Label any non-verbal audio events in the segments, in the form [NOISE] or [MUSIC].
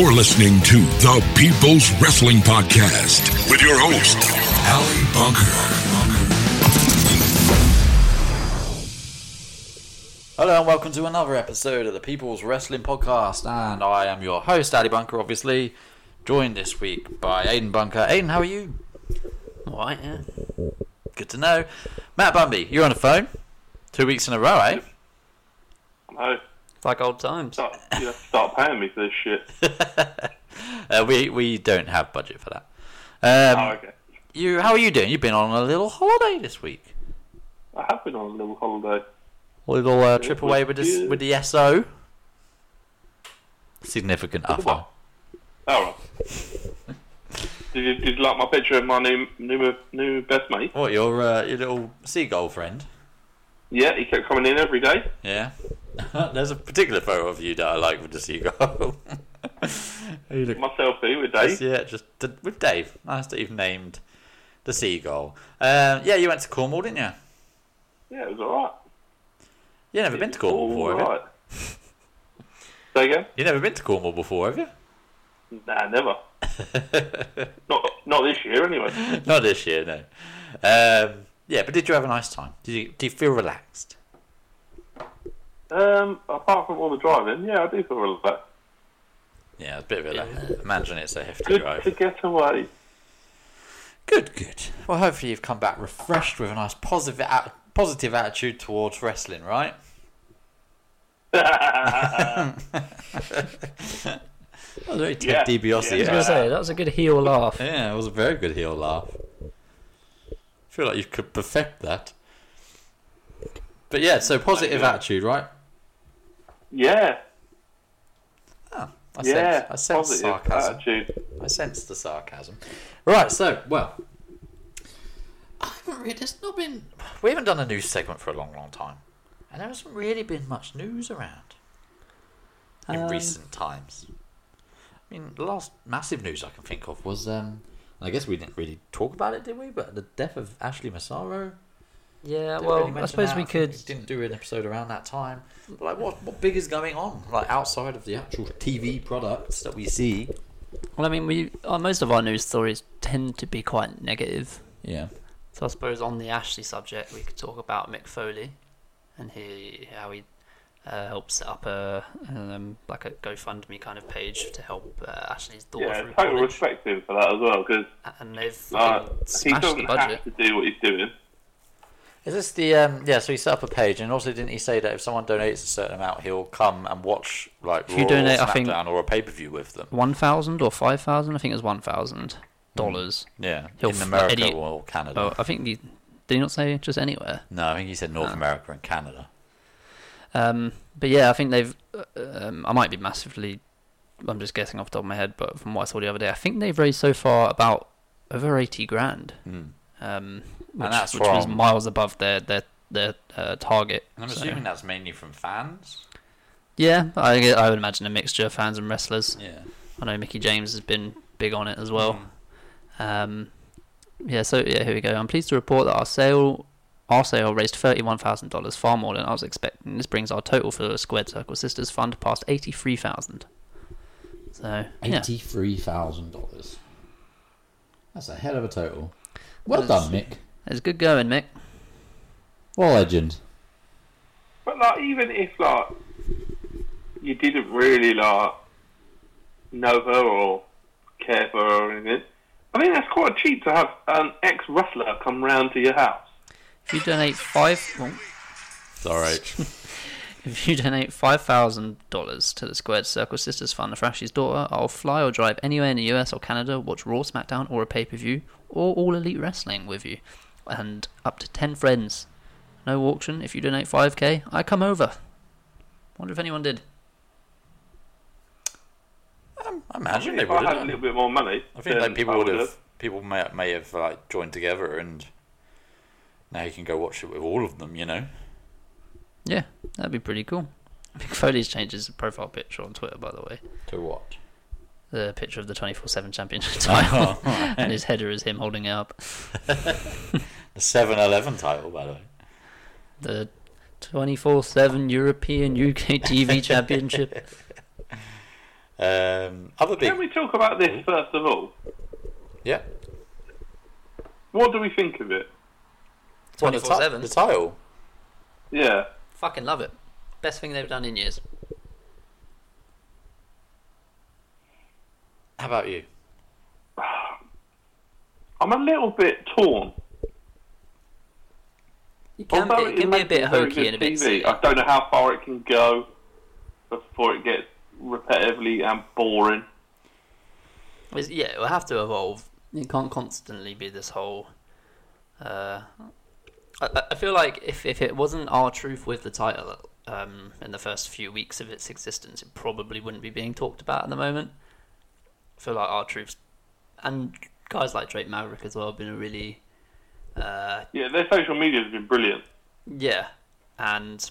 You're listening to the People's Wrestling Podcast with your host, Ali Bunker. Hello and welcome to another episode of the People's Wrestling Podcast, and I am your host, Ali Bunker, obviously, joined this week by Aiden Bunker. Aiden, how are you? Alright, yeah. Good to know. Matt Bumby, you're on the phone. Two weeks in a row, eh? No, Like old times. start, you have to start paying me for this shit. [LAUGHS] Uh, we we don't have budget for that. Um, oh, okay. You, how are you doing? You've been on a little holiday this week. I have been on a little holiday. A little uh, trip away with the with the SO. Significant offer. what? Oh, did, you, did you like my picture of my new new new best mate? What your uh, your little seagull friend? Yeah, he kept coming in every day. Yeah. [LAUGHS] There's a particular photo of you that I like with the seagull. [LAUGHS] you look My selfie with Yes, Dave. yeah, just d- with Dave. Nice that you've named the seagull. Um, yeah, you went to Cornwall, didn't you? Yeah, it was alright. You never been to Cornwall before, have Alright. Say again? you? You never been to Cornwall before, have you? Nah, never. [LAUGHS] Not not this year, anyway. Not this year, no. Um, yeah, but did you have a nice time? Did you? Do you feel relaxed? Um, apart from all the driving, yeah, I do feel relaxed. Yeah, it's a bit of a relax. Imagine it's a hefty Good drive. to get away. Good, good. Well, hopefully you've come back refreshed with a nice positive at- positive attitude towards wrestling, right? [LAUGHS] That was very Ted Yeah, DiBiase. yeah. I was going to say, that was a good heel laugh. Yeah, it was a very good heel laugh. I feel like you could perfect that. But yeah, so positive attitude, right? yeah, I yeah, sense, I sense positive sarcasm. attitude. I sense the sarcasm. Right, so well, I haven't really. There's not been. We haven't done a news segment for a long, long time, and there hasn't really been much news around in Um, recent times. I mean, the last massive news I can think of was. um I guess we didn't really talk about it, did we? But the death of Ashley Massaro. Yeah, Didn't well, really I suppose that. we could. we didn't do an episode around that time. But like, what what big is going on? Like outside of the actual TV products that we see. Well, I mean, we uh, most of our news stories tend to be quite negative. Yeah. So I suppose on the Ashley subject, we could talk about Mick Foley and he how he uh, helped set up a um, like a GoFundMe kind of page to help uh, Ashley's daughter Yeah, through total college, respect to him for that as well, because and they've uh, fucking he smashed the doesn't budget. have to do what he's doing. Is this the um? Yeah. So he set up a page, and also didn't he say that if someone donates a certain amount, he'll come and watch like If you Raw donate, or I think- SmackDown or a pay per view with them. One thousand or five thousand? I think it was one thousand dollars. Yeah. He'll in f- America any- or Canada. Oh, I think he did he not say just anywhere. No, I think he said North. America and Canada. Um, but yeah, I think they've. uh, Um, I might be massively. I'm just guessing off the top of my head, but from what I saw the other day, I think they've raised so far about over eighty grand, Hmm. um, which, that's which was miles above their their their uh, target. And I'm So- assuming that's mainly from fans. yeah, I I would imagine a mixture of fans and wrestlers. Yeah. I know Mickie James has been big on it as well. Mm. Um, yeah, so yeah, here we go. I'm pleased to report that our sale, our sale raised thirty-one thousand dollars, far more than I was expecting. This brings our total for the Squared Circle Sisters Fund past eighty-three thousand. So Eighty-three thousand dollars. That's a hell of a total. Well That's- done, Mick. it's good going, Mick. Well, legend. But like, even if like you didn't really like know her or care for her or anything, I think that's quite cheap to have an ex wrestler come round to your house. If you donate five, well, It's all right. [LAUGHS] [LAUGHS] if you donate five thousand dollars to the Squared Circle Sisters Fund for Ashley's daughter, I'll fly or drive anywhere in the US or Canada, watch Raw, SmackDown, or a pay-per-view, or All Elite Wrestling with you, and up to ten friends. No auction. If you donate five k, I come over. Wonder if anyone did. Um, I imagine they if would I had a little bit more money, I think like people would would have. People may may have like joined together, and now you can go watch it with all of them. You know. Yeah, that'd be pretty cool. Mick Foley's changed his profile picture on Twitter, by the way. To what? The picture of the 24 7 championship [LAUGHS] title. Oh, [LAUGHS] and his header is him holding it up. [LAUGHS] the 7-Eleven title, by the way. The 24 7 European UK TV championship. Um, other big, Can we talk about this first of all? yeah. What do we think of it? What, the, 24/7. the title. Yeah. Fucking love it. Best thing they've done in years. How about you? [SIGHS] I'm a little bit torn. It can, Although be, it can be a bit it very hokey and a bit TV. I don't know how far it can go before it gets repetitively and boring. It's- yeah, it will have to evolve. It can't constantly be this whole. Uh, I, I- feel like if, if it wasn't R-Truth with the title um, in the first few weeks of its existence, it probably wouldn't be being talked about at the moment. I feel like R-Truths and guys like Drake Maverick as well have been a really uh, Yeah, their social media has been brilliant. yeah, and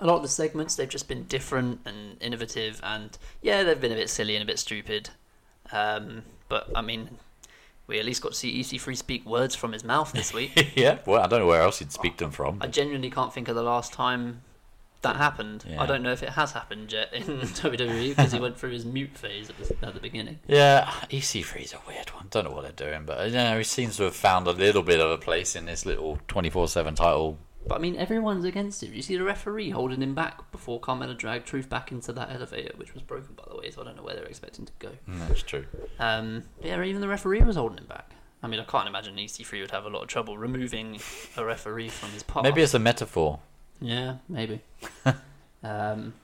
a lot of the segments they've just been different and innovative, and yeah, they've been a bit silly and a bit stupid. Um, but I mean, we at least got to see EC3 speak words from his mouth this week. [LAUGHS] yeah. Well, I don't know where else he'd speak them from. I genuinely can't think of the last time that happened. Yeah. I don't know if it has happened yet in [LAUGHS] WWE because he went through his mute phase at the, at the beginning. Yeah, EC3 is a weird one. Don't know what they're doing, but you know, he seems to have found a little bit of a place in this little 24/7 title. But I mean, everyone's against him. You see the referee holding him back before Carmella dragged Truth back into that elevator, which was broken, by the way, so I don't know where they're expecting to go. Mm, That's true. Um, yeah, even the referee was holding him back. I mean, I can't imagine EC3 would have a lot of trouble removing a referee from his path. Maybe it's a metaphor. Yeah, maybe. [LAUGHS] um,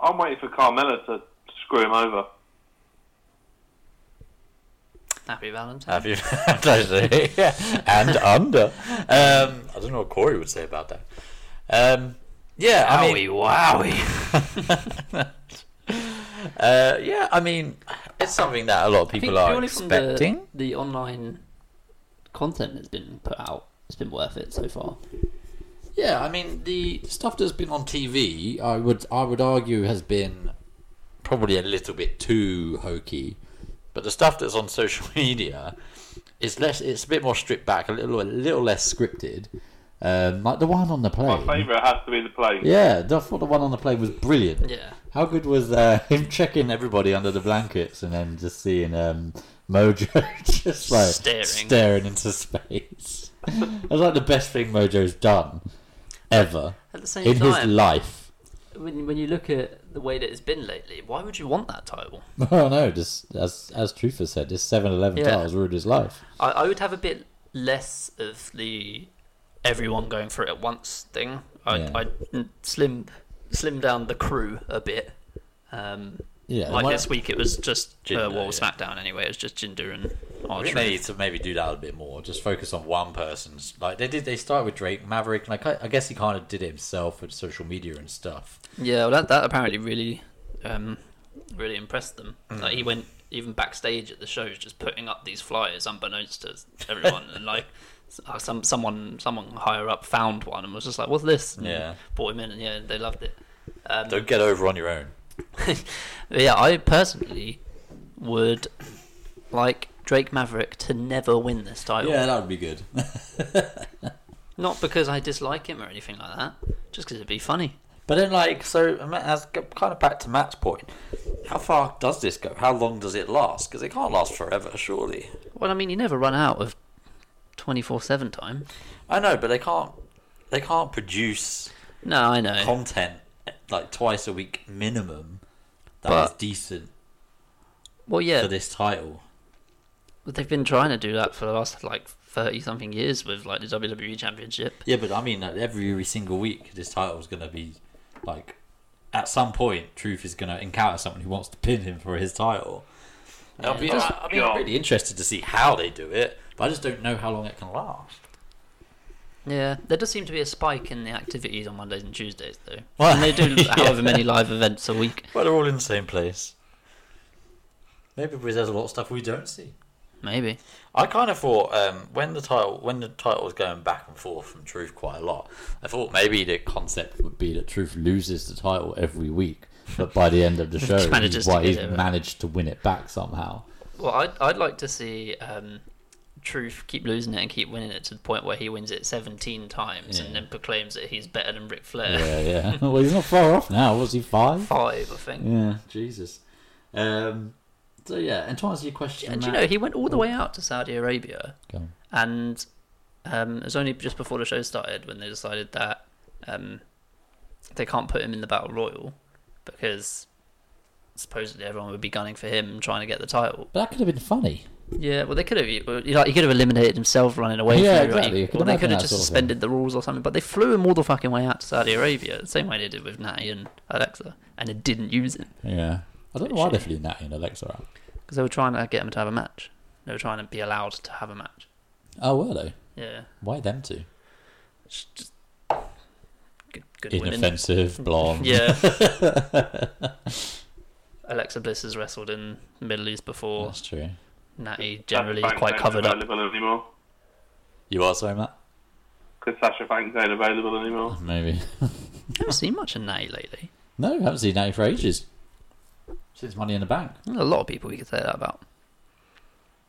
I'm waiting for Carmella to screw him over. Happy Valentine. Have you? Actually, yeah. And under. Um, I don't know what Corey would say about that. Um, yeah, I mean, wowie. [LAUGHS] uh, yeah, I mean, it's something that a lot of people are from the, expecting. the online content that's been put out, it's been worth it so far. Yeah, I mean the stuff that's been on TV, I would I would argue has been probably a little bit too hokey, but the stuff that's on social [LAUGHS] media is less. It's a bit more stripped back, a little a little less scripted. Um, like the one on the plane. My plane. favourite has to be the plane. Yeah, I thought the one on the plane was brilliant. Yeah. How good was uh, [LAUGHS] him checking everybody under the blankets and then just seeing um, Mojo [LAUGHS] just like Staring. staring into space? That's like the best thing Mojo's done ever At the same in his life. When, when you look at the way that it's been lately, why would you want that title? [LAUGHS] Oh no, just as as Truth has said, this 7-Eleven Yeah. title's ruined his life. I, I would have a bit less of the everyone going for it at once thing. I'd, Yeah. I'd slim slim down the crew a bit. Um, Yeah, like this week, it was just Jinder, uh, well, yeah. SmackDown anyway. It was just Jinder and think they need to maybe do that a bit more. Just focus on one person's. Like they did, they started with Drake Maverick. Like I, I guess he kind of did it himself with social media and stuff. Yeah, well, that that apparently really, um, really impressed them. Mm. Like he went even backstage at the shows, just putting up these flyers unbeknownst to everyone, and like [LAUGHS] uh, some someone someone higher up found one and was just like, "What's this?" And Yeah. brought him in, and yeah, they loved it. Um, Don't get over on your own. Yeah, I personally would like Drake Maverick to never win this title. Yeah, that would be good. [LAUGHS] Not because I dislike him or anything like that, just because it'd be funny. But then, like, so um, as kind of back to Matt's point, how far does this go? How long does it last? Because it can't last forever, surely. Well, I mean, you never run out of twenty four seven time. I know, but they can't. They can't produce No, I know. content like twice a week minimum that is But- decent well, yeah, for this title. But they've been trying to do that for the last like thirty something years with like the WWE Championship. Yeah, but I mean, like, every single week, this title is going to be like. At some point, Truth is going to encounter someone who wants to pin him for his title. I'll be, I, I mean, I'm really interested to see how they do it, but I just don't know how long it can last. Yeah, there does seem to be a spike in the activities on Mondays and Tuesdays though. [LAUGHS] Well, and they do [LAUGHS] yeah. however many live events a week. Well, they're all in the same place. Maybe because there's a lot of stuff we don't see. Maybe. I kind of thought um, when the title when the title was going back and forth from Truth quite a lot, I thought maybe the concept would be that Truth loses the title every week, but by the end of the [LAUGHS] show, he's, why he's managed to win it back somehow. Well, I'd I'd like to see um, Truth keep losing it and keep winning it to the point where he wins it 17 times and then proclaims that he's better than Ric Flair. Yeah, yeah. [LAUGHS] [LAUGHS] well, he's not far off now. Was he five? Five, I think. Yeah, Jesus. Um, so yeah, and to answer your question, And you know, he went all the way out to Saudi Arabia, and um, it was only just before the show started when they decided that um, they can't put him in the Battle Royal because supposedly everyone would be gunning for him and trying to get the title. but that could have been funny. Yeah, well, they could have uh, You like he could have eliminated himself running away Yeah, from exactly. Could or they could have just suspended the rules or something. But they flew him all the fucking way out to Saudi Arabia, the same way they did with Natty and Alexa, and it didn't use him Yeah, I don't know why they flew Natty and Alexa out. because they were trying to get him to have a match. They were trying to be allowed to have a match. Oh, were they? Yeah, Why them two? It's just good, good women. Inoffensive, blonde. Yeah. [LAUGHS] Alexa Bliss has wrestled in Middle East before. that's true. Natty generally is quite covered up. anymore. You are sorry, Matt? Because Sasha Banks ain't available anymore. [LAUGHS] Maybe. I [LAUGHS] haven't seen much of Natty lately. no, I haven't seen Natty for ages. Since Money in the Bank. There's a lot of people we could say that about.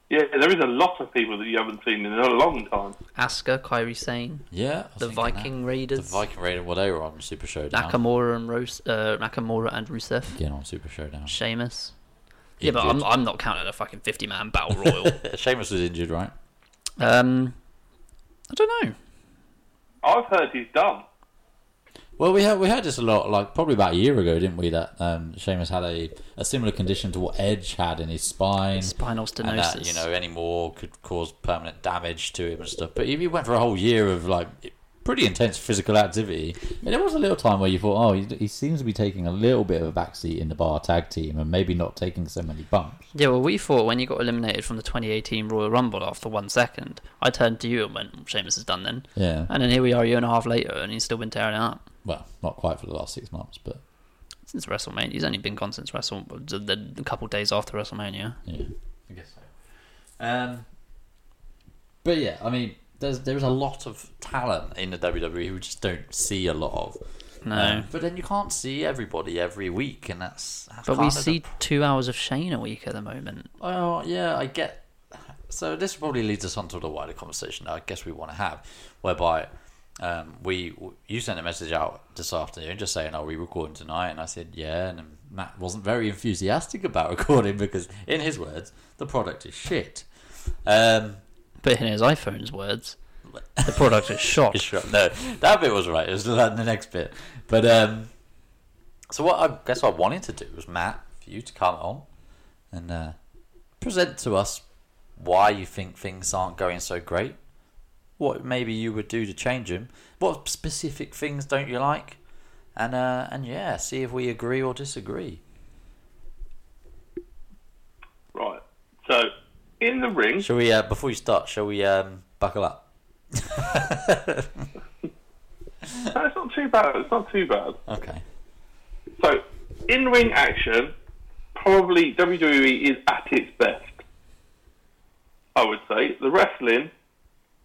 Yeah, there is a lot of people that you haven't seen in a long time. Asuka, Kairi Sane, Yeah. I the thinking that. Viking The Raiders, Viking Raiders, well, they were on Super Showdown. Nakamura and Rose, uh, Nakamura and Rusev, Again on Super Showdown. Sheamus. Yeah, but I'm, I'm not counting a fucking 50 man battle royal. [LAUGHS] Sheamus was injured, right? um, I don't know. I've heard he's done. Well, we had we had this a lot, like probably about a year ago, didn't we? That um, Sheamus had a, a similar condition to what Edge had in his spine, Spinal and stenosis. that you know any more could cause permanent damage to him and stuff. But he went for a whole year of like pretty intense physical activity, and there was a little time where you thought, oh, he, he seems to be taking a little bit of a backseat in the bar tag team, and maybe not taking so many bumps. Yeah, well, we thought when you got eliminated from the 2018 Royal Rumble after one second, I turned to you and went, Sheamus is done then. Yeah, And then here we are a year and a half later, and he's still been tearing it up. well, not quite for the last six months, but Since WrestleMania. He's only been gone since Wrestle, the, the, a couple days after WrestleMania. Yeah, I guess so. Um, but yeah, I mean, there's there's a lot of talent in the WWE we just don't see a lot of. No. Um, but then you can't see everybody every week, and that's. that's but we see two hours of Shane a week at the moment. Well, yeah, I get. So this probably leads us on to the wider conversation that I guess we want to have, whereby um, we you sent a message out this afternoon just saying, "Are we recording tonight?" And I said, "Yeah." And Matt wasn't very enthusiastic about [LAUGHS] recording because, in his words, the product is shit. Um, But in his iPhone's words, the product is [LAUGHS] shot. Sure. No, that bit was right. It was the the next bit. But um, so what I guess what I wanted to do was Matt for you to come on and uh, present to us why you think things aren't going so great. What maybe you would do to change them. What specific things don't you like? And uh, and yeah, see if we agree or disagree. Right. So, in the ring, Shall we? Uh, before you start, shall we um, buckle up? [LAUGHS] no, it's not too bad. It's not too bad. Okay. So, in ring action, probably WWE is at its best. I would say the wrestling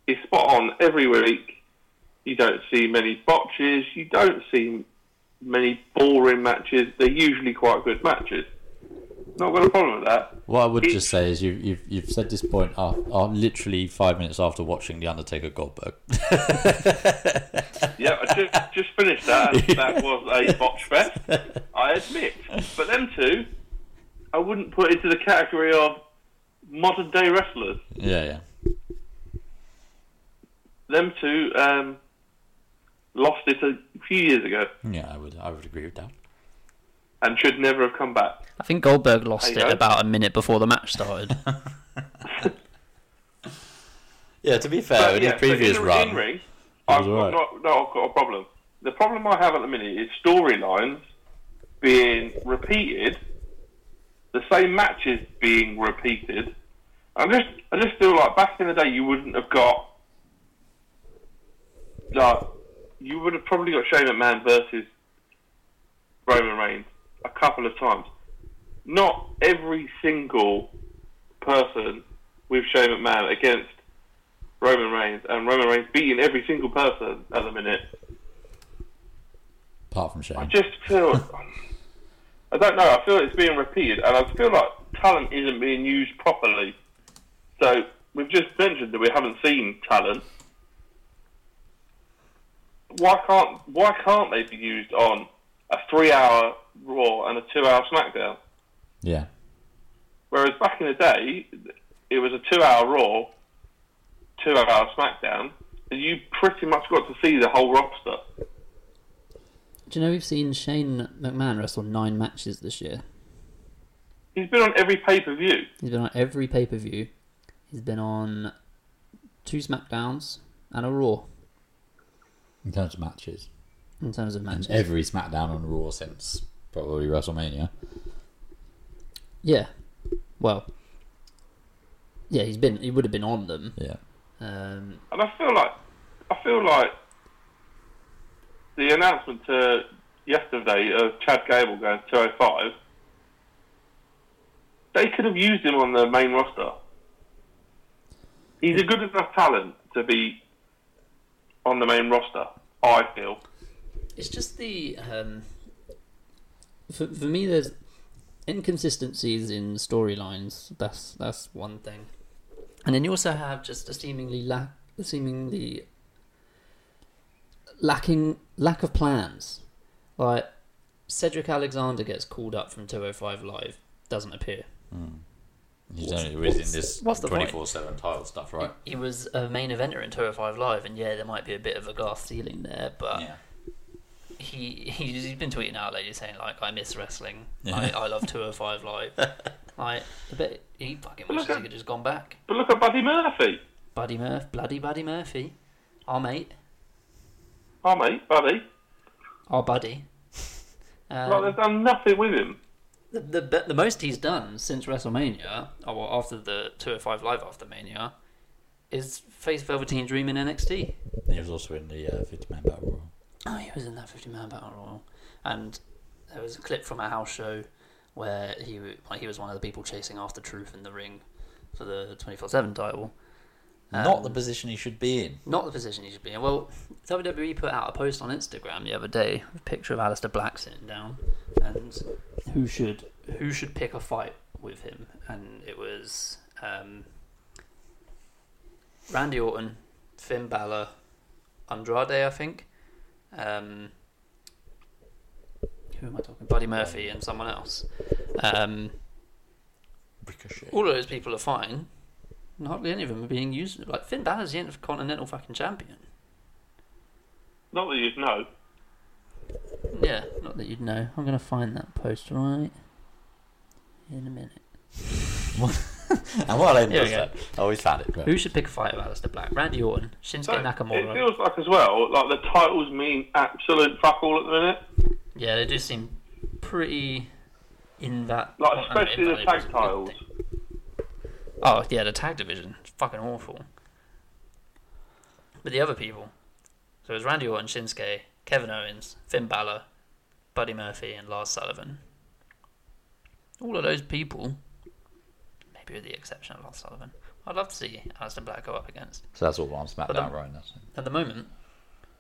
is spot on every week. You don't see many botches. You don't see many boring matches. They're usually quite good matches. Not got a problem with that. What I would just say is you, you've you've said this point uh, uh, literally five minutes after watching the Undertaker Goldberg. Yeah, I just [LAUGHS] just finished that. and That was a botch fest. I admit, but them two, I wouldn't put into the category of modern day wrestlers. yeah, yeah. Them two um, lost it a few years ago Yeah, I would I would agree with that. and should never have come back. I think Goldberg lost it go. about a minute before the match started. [LAUGHS] Yeah, to be fair, But, in yeah, his previous so in, run, in ring, I've alright. got, no, no, I've got a problem. The problem I have at the minute is storylines being repeated, the same matches being repeated. I just, I just feel like back in the day you wouldn't have got, like, you would have probably got Shane McMahon versus Roman Reigns a couple of times. Not every single person with Shane McMahon against Roman Reigns, and Roman Reigns beating every single person at the minute. apart from Shane. I just feel, I don't know. I feel it's being repeated, and I feel like talent isn't being used properly. So we've just mentioned that we haven't seen talent. Why can't why can't they be used on a three-hour Raw and a two-hour SmackDown? Yeah. Whereas back in the day, it was a two-hour Raw, two-hour SmackDown, and you pretty much got to see the whole roster. Do you know we've seen Shane McMahon wrestle nine matches this year? He's been on every pay-per-view. He's been on every pay per view. He's been on two SmackDowns and a Raw In terms of matches. in terms of And matches. every SmackDown on Raw since probably WrestleMania. Yeah. Well. Yeah, he's been. He would have been on them. Yeah. Um, And I feel like I feel like the announcement to yesterday of Chad Gable going 205, they could have used him on the main roster. He's a good enough talent to be on the main roster, I feel. It's just the um, for for me. There's inconsistencies in storylines. That's that's one thing, and then you also have just a seemingly lack, seemingly lacking lack of plans. Like Cedric Alexander gets called up from 205 Live, doesn't appear. Hmm. He's What's- only was in this what's the 24 7 title stuff, right? He was a main eventer in 205 Live, and yeah, there might be a bit of a glass ceiling there, but Yeah. He he's, he's been tweeting out lately saying like I miss wrestling. Yeah. I, I love [LAUGHS] 205 live. [LAUGHS] like I bet he fucking wishes he could just gone back. But look at Buddy Murphy. Buddy Murphy, bloody Buddy Murphy, our mate, Oh, mate, Buddy. our buddy. Um, like, they've done nothing with him. the, the the the most he's done since WrestleMania, or well, after the 205 live after Mania, is face Velveteen Dream in NXT. He was also in the uh, 50 man battle royal. Oh, he was in that 50 man battle royal, and there was a clip from a house show where he like, he was one of the people chasing after Truth in the ring for the 24 seven title. Not Um, the position he should be in. Not the position he should be in. Well, WWE put out a post on Instagram the other day, with a picture of Aleister Black sitting down, and who should who should pick a fight with him, and it was um, Randy Orton, Finn Balor, Andrade, I think. Um, who am I talking? Buddy Murphy and someone else. Um, Ricochet. all of those people are fine. and Hardly any of them are being used. Like Finn Balor's the Intercontinental fucking champion. Not that you'd know. Yeah, not that you'd know. I'm gonna find that post right in a minute. [LAUGHS] and what I Here we does that? I always found it. Great. Who should pick a fight with Aleister Black? Randy Orton, Shinsuke So, it feels like as well, like the titles mean absolute fuck all at the minute. Yeah, they do seem pretty in that. Like, well, I especially the tag is a good titles. Oh yeah, the tag division, it's fucking awful. But the other people, so it was Randy Orton, Shinsuke, Kevin Owens, Finn Balor, Buddy Murphy, and Lars Sullivan. All of those people, maybe with the exception of Lars Sullivan, I'd love to see Aleister Black go up against. So that's all on SmackDown right now. At the moment,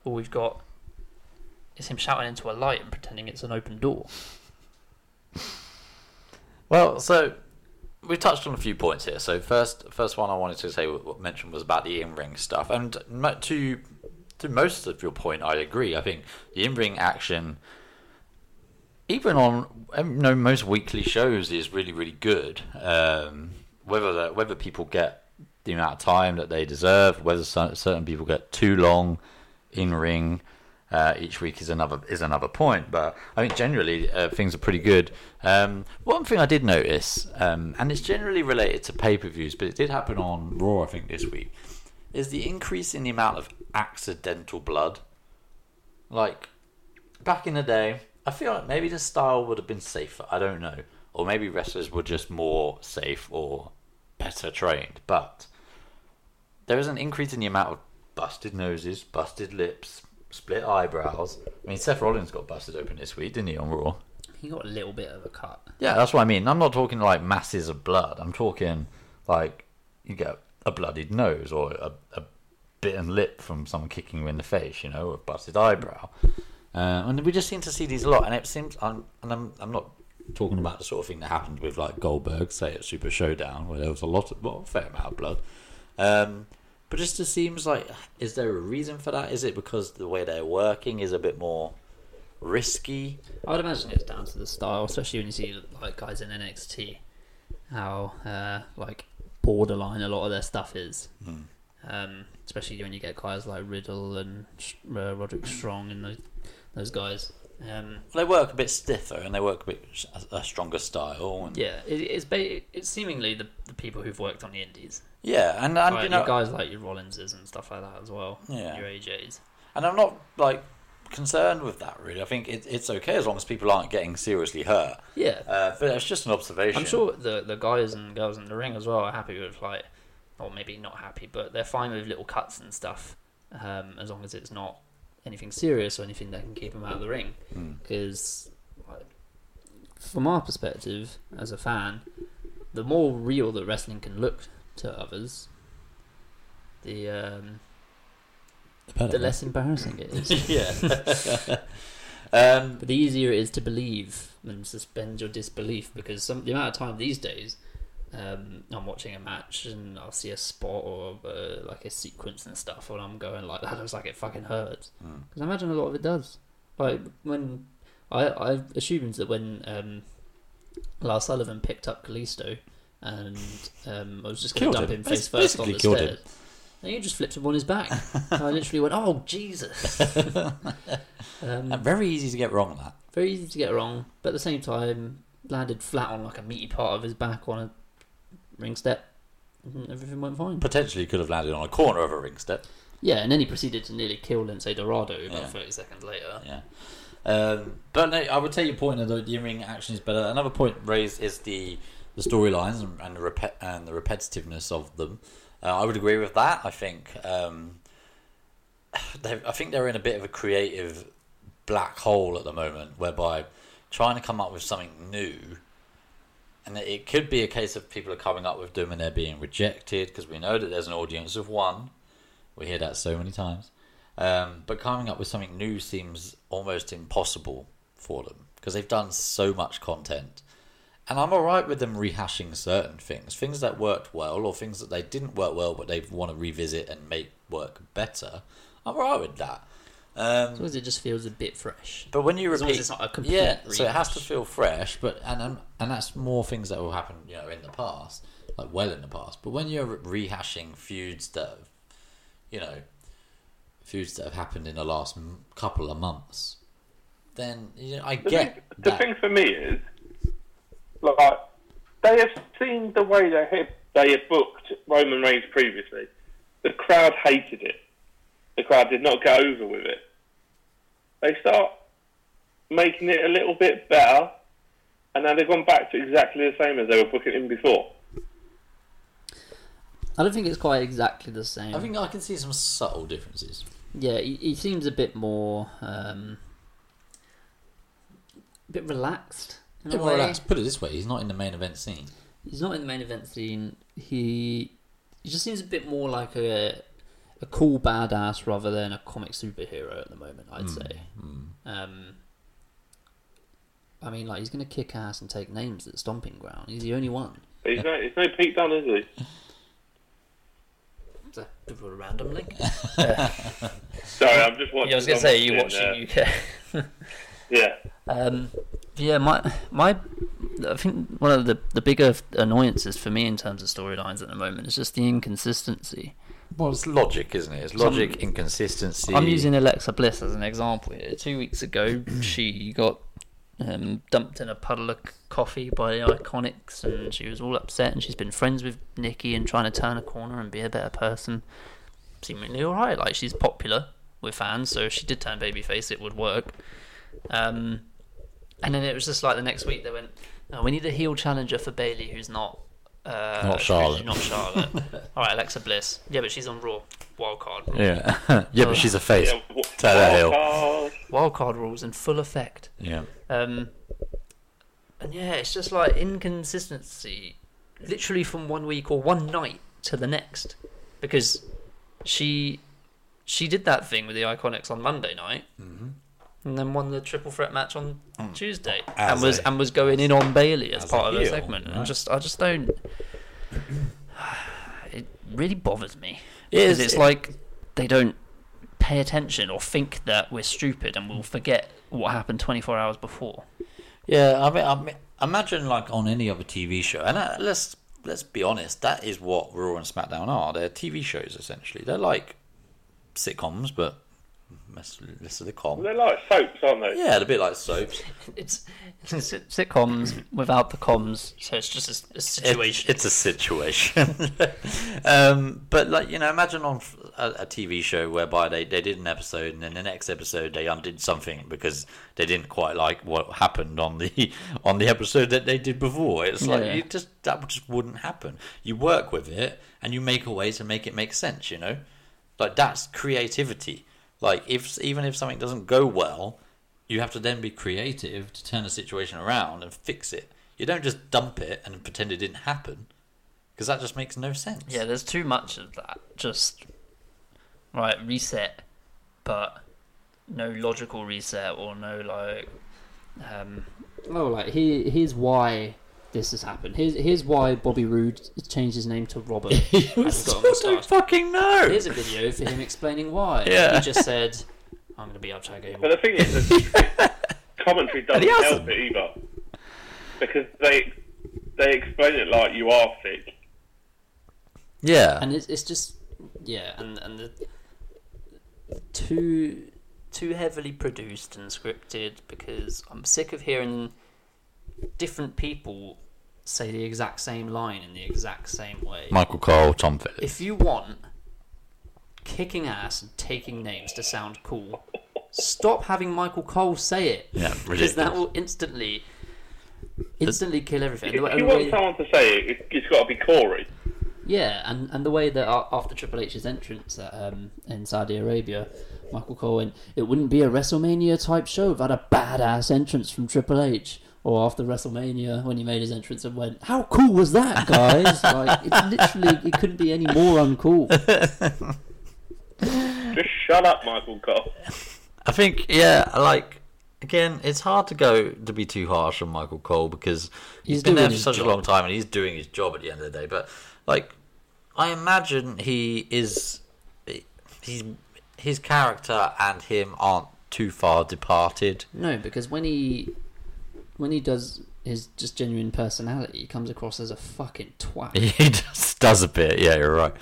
all we've got is him shouting into a light and pretending it's an open door. Well, so we've touched on a few points here. So first, first one I wanted to say what mention was about the in-ring stuff, and to to most of your point, I agree. I think the in-ring action, even on um, you know most weekly shows, is really really good. Um, whether the, whether people get the amount of time that they deserve, whether certain people get too long in ring uh, each week is another is another point. But I think generally uh, things are pretty good. Um, one thing I did notice, um, and it's generally related to pay per views, but it did happen on Raw, I think this week, is the increase in the amount of accidental blood. Like back in the day, I feel like maybe the style would have been safer. I don't know, or maybe wrestlers were just more safe or better trained, but there is an increase in the amount of busted noses, busted lips, split eyebrows. I mean, Seth Rollins got busted open this week, didn't he, on Raw? He got a little bit of a cut. Yeah, that's what I mean. I'm not talking like masses of blood. I'm talking like you get a bloodied nose or a, a bitten lip from someone kicking you in the face, you know, or a busted eyebrow. Uh, and we just seem to see these a lot. And it seems, I'm, and I'm, I'm not talking about the sort of thing that happened with like Goldberg, say at Super Showdown, where there was a lot of, well, a fair amount of blood. Um, but just it seems like, is there a reason for that? Is it because the way they're working is a bit more risky? I would imagine it's down to the style, especially when you see like guys in NXT, how uh, like borderline a lot of their stuff is. Um, especially when you get guys like Riddle and uh, Roderick Strong and those, those guys. Um, They work a bit stiffer and they work a bit sh- a stronger style. And, yeah, it, it's ba- it's seemingly the, the people who've worked on the indies, yeah, and, and like, you know, guys like your Rollinses and stuff like that as well. Yeah. your AJs. And I'm not like concerned with that really. I think it, it's okay as long as people aren't getting seriously hurt. Yeah, Uh, but it's just an observation. I'm sure the the guys and girls in the ring as well are happy with like, or maybe not happy, but they're fine with little cuts and stuff, um, as long as it's not anything serious or anything that can keep them out of the ring. Because, like, from our perspective as a fan, the more real that wrestling can look to others, the um, the less embarrassing it is. [LAUGHS] yeah. [LAUGHS] um, But the easier it is to believe and suspend your disbelief because some the amount of time these days um, I'm watching a match and I'll see a spot or uh, like a sequence and stuff and I'm going like that looks like it fucking hurts because I imagine a lot of it does. Like when I I assumed that when um, Lars Sullivan picked up Kalisto and um, I was just going to dump him. him face first on the stairs. him. And he just flipped him on his back. [LAUGHS] I literally went, "Oh Jesus!" [LAUGHS] um, and very easy to get wrong that. very easy to get wrong, but at the same time, landed flat on like a meaty part of his back on a ring step. Everything went fine. Potentially could have landed on a corner of a ring step. Yeah, and then he proceeded to nearly kill Lince Dorado about Yeah. 30 seconds later. Yeah. Um, but no, I would take your point that the ring action is better. Another point raised is the the storylines and, and the repet and the repetitiveness of them. Uh, I would agree with that. I think um, [SIGHS] I think they're in a bit of a creative black hole at the moment, whereby trying to come up with something new. And it- could be a case of people are coming up with them and they're being rejected because we know that there's an audience of one. We hear that so many times. Um, but coming up with something new seems almost impossible for them because they've done so much content. And I'm alright with them rehashing certain things, things that worked well or things that they didn't work well but they want to revisit and make work better. I'm alright with that. Um, As long as it just feels a bit fresh. but when you As long repeat, as it's not a complete yeah, so it has to feel fresh. But and and and that's more things that will happen, you know, in the past, like well in the past. But when you're rehashing feuds that, have, you know, feuds that have happened in the last couple of months, then you know, I The, get thing, the that. thing for me is, like, they have seen the way they had they had booked Roman Reigns previously. The crowd hated it. The crowd did not get over with it. They start making it a little bit better, and now they've gone back to exactly the same as they were booking him before. I don't think it's quite exactly the same. I think I can see some subtle differences. Yeah, he, he seems a bit more. Um, a bit relaxed. In a Yeah, way. well, let's put it this way: he's not in the main event scene. He's not in the main event scene. He he just seems a bit more like a a cool badass rather than a comic superhero at the moment. I'd say. Um, I mean, like he's gonna kick ass and take names at the stomping ground. He's the only one. But he's no, he's no Pete Dunne, is he? It's a a random link. [LAUGHS] Sorry, I'm just watching. Yeah, I was gonna I'm say you watching, watching uh, UK. [LAUGHS] Yeah. Um, yeah, my my, I think one of the the bigger annoyances for me in terms of storylines at the moment is just the inconsistency. Well, it's logic, isn't it? It's logic, inconsistency. I'm using Alexa Bliss as an example here. Two weeks ago, [CLEARS THROAT] she got um, dumped in a puddle of coffee by the Iconics, and she was all upset. And she's been friends with Nikki and trying to turn a corner and be a better person. Seemingly all right. Like she's popular with fans, so if she did turn babyface, it would work. Um, and then it was just like the next week they went, "No, we need a heel challenger for Bayley who's not." Uh, Not Charlotte. Not Charlotte. [LAUGHS] all right, Alexa Bliss. Yeah, but she's on Raw. Wild card. rules. Yeah, [LAUGHS] yeah, but she's a face. Yeah, w- Turn that heel. wild card. Wild card rules in full effect. Yeah. Um, and yeah, it's just like inconsistency, literally from one week or one night to the next, because she she did that thing with the Iconics on Monday night, and then won the triple threat match on Tuesday, As and was a- and was going in on Bayley as, as part of the segment, and just I just don't. [SIGHS] It, really bothers me. It is- Because it's like they don't pay attention or think that we're stupid and we'll forget what happened 24 hours before. Yeah, I mean, I mean, imagine like on any other TV show, and uh, let's let's be honest, that is what Raw and SmackDown are. They're TV shows essentially. They're like sitcoms, but less, less of the com. They're like soaps, aren't they? Yeah, they're a bit like soaps. [LAUGHS] It's, it's sitcoms without the comms, so it's just a, a It- situation. it's a situation. [LAUGHS] um, but like you know, imagine on a TV show whereby they, they did an episode and then the next episode they undid something because they didn't quite like what happened on the [LAUGHS] on the episode that they did before. It's like Yeah. you just that just wouldn't happen. You work with it and you make a way to make it make sense. You know, like that's creativity. Like if even if something doesn't go well, you have to then be creative to turn the situation around and fix it. You don't just dump it and pretend it didn't happen, because that just makes no sense. Yeah, there's too much of that. Just right reset, but no logical reset or no like. Um, Oh, like here, here's why this has happened. Here's here's why Bobby Roode changed his name to Robert. [LAUGHS] and got a don't fucking know. Here's a video for him explaining why. Yeah. He just said, "I'm going to be upside But Gable." the thing is, that [LAUGHS] commentary doesn't he help it either, because they they explain it like you are sick. Yeah, And it's, it's just yeah, and and the too too heavily produced and scripted because I'm sick of hearing different people say the exact same line in the exact same way. Michael Cole, Tom Phillips. If you want kicking ass and taking names to sound cool, stop having Michael Cole say it. Yeah, because that will instantly, instantly kill everything. If The way- you the want way- someone to say it, it it's got to be Corey. Yeah, and, and the way that after Triple H's entrance at, um, in Saudi Arabia, Michael Cole went, it wouldn't be a WrestleMania type show without a badass entrance from Triple H. Or after WrestleMania, when he made his entrance and went, how cool was that, guys? [LAUGHS] like, it's literally, it couldn't be any more uncool. [LAUGHS] Just shut up, Michael Cole. I think, yeah, like again, it's hard to go to be too harsh on Michael Cole because he's He's been there for his such a long time and he's doing his job at the end of the day. But like, I imagine he is, he's his character and him aren't too far departed. No, because when he when he does his just genuine personality, he comes across as a fucking twat. [LAUGHS] He just does a bit. Yeah, you're right.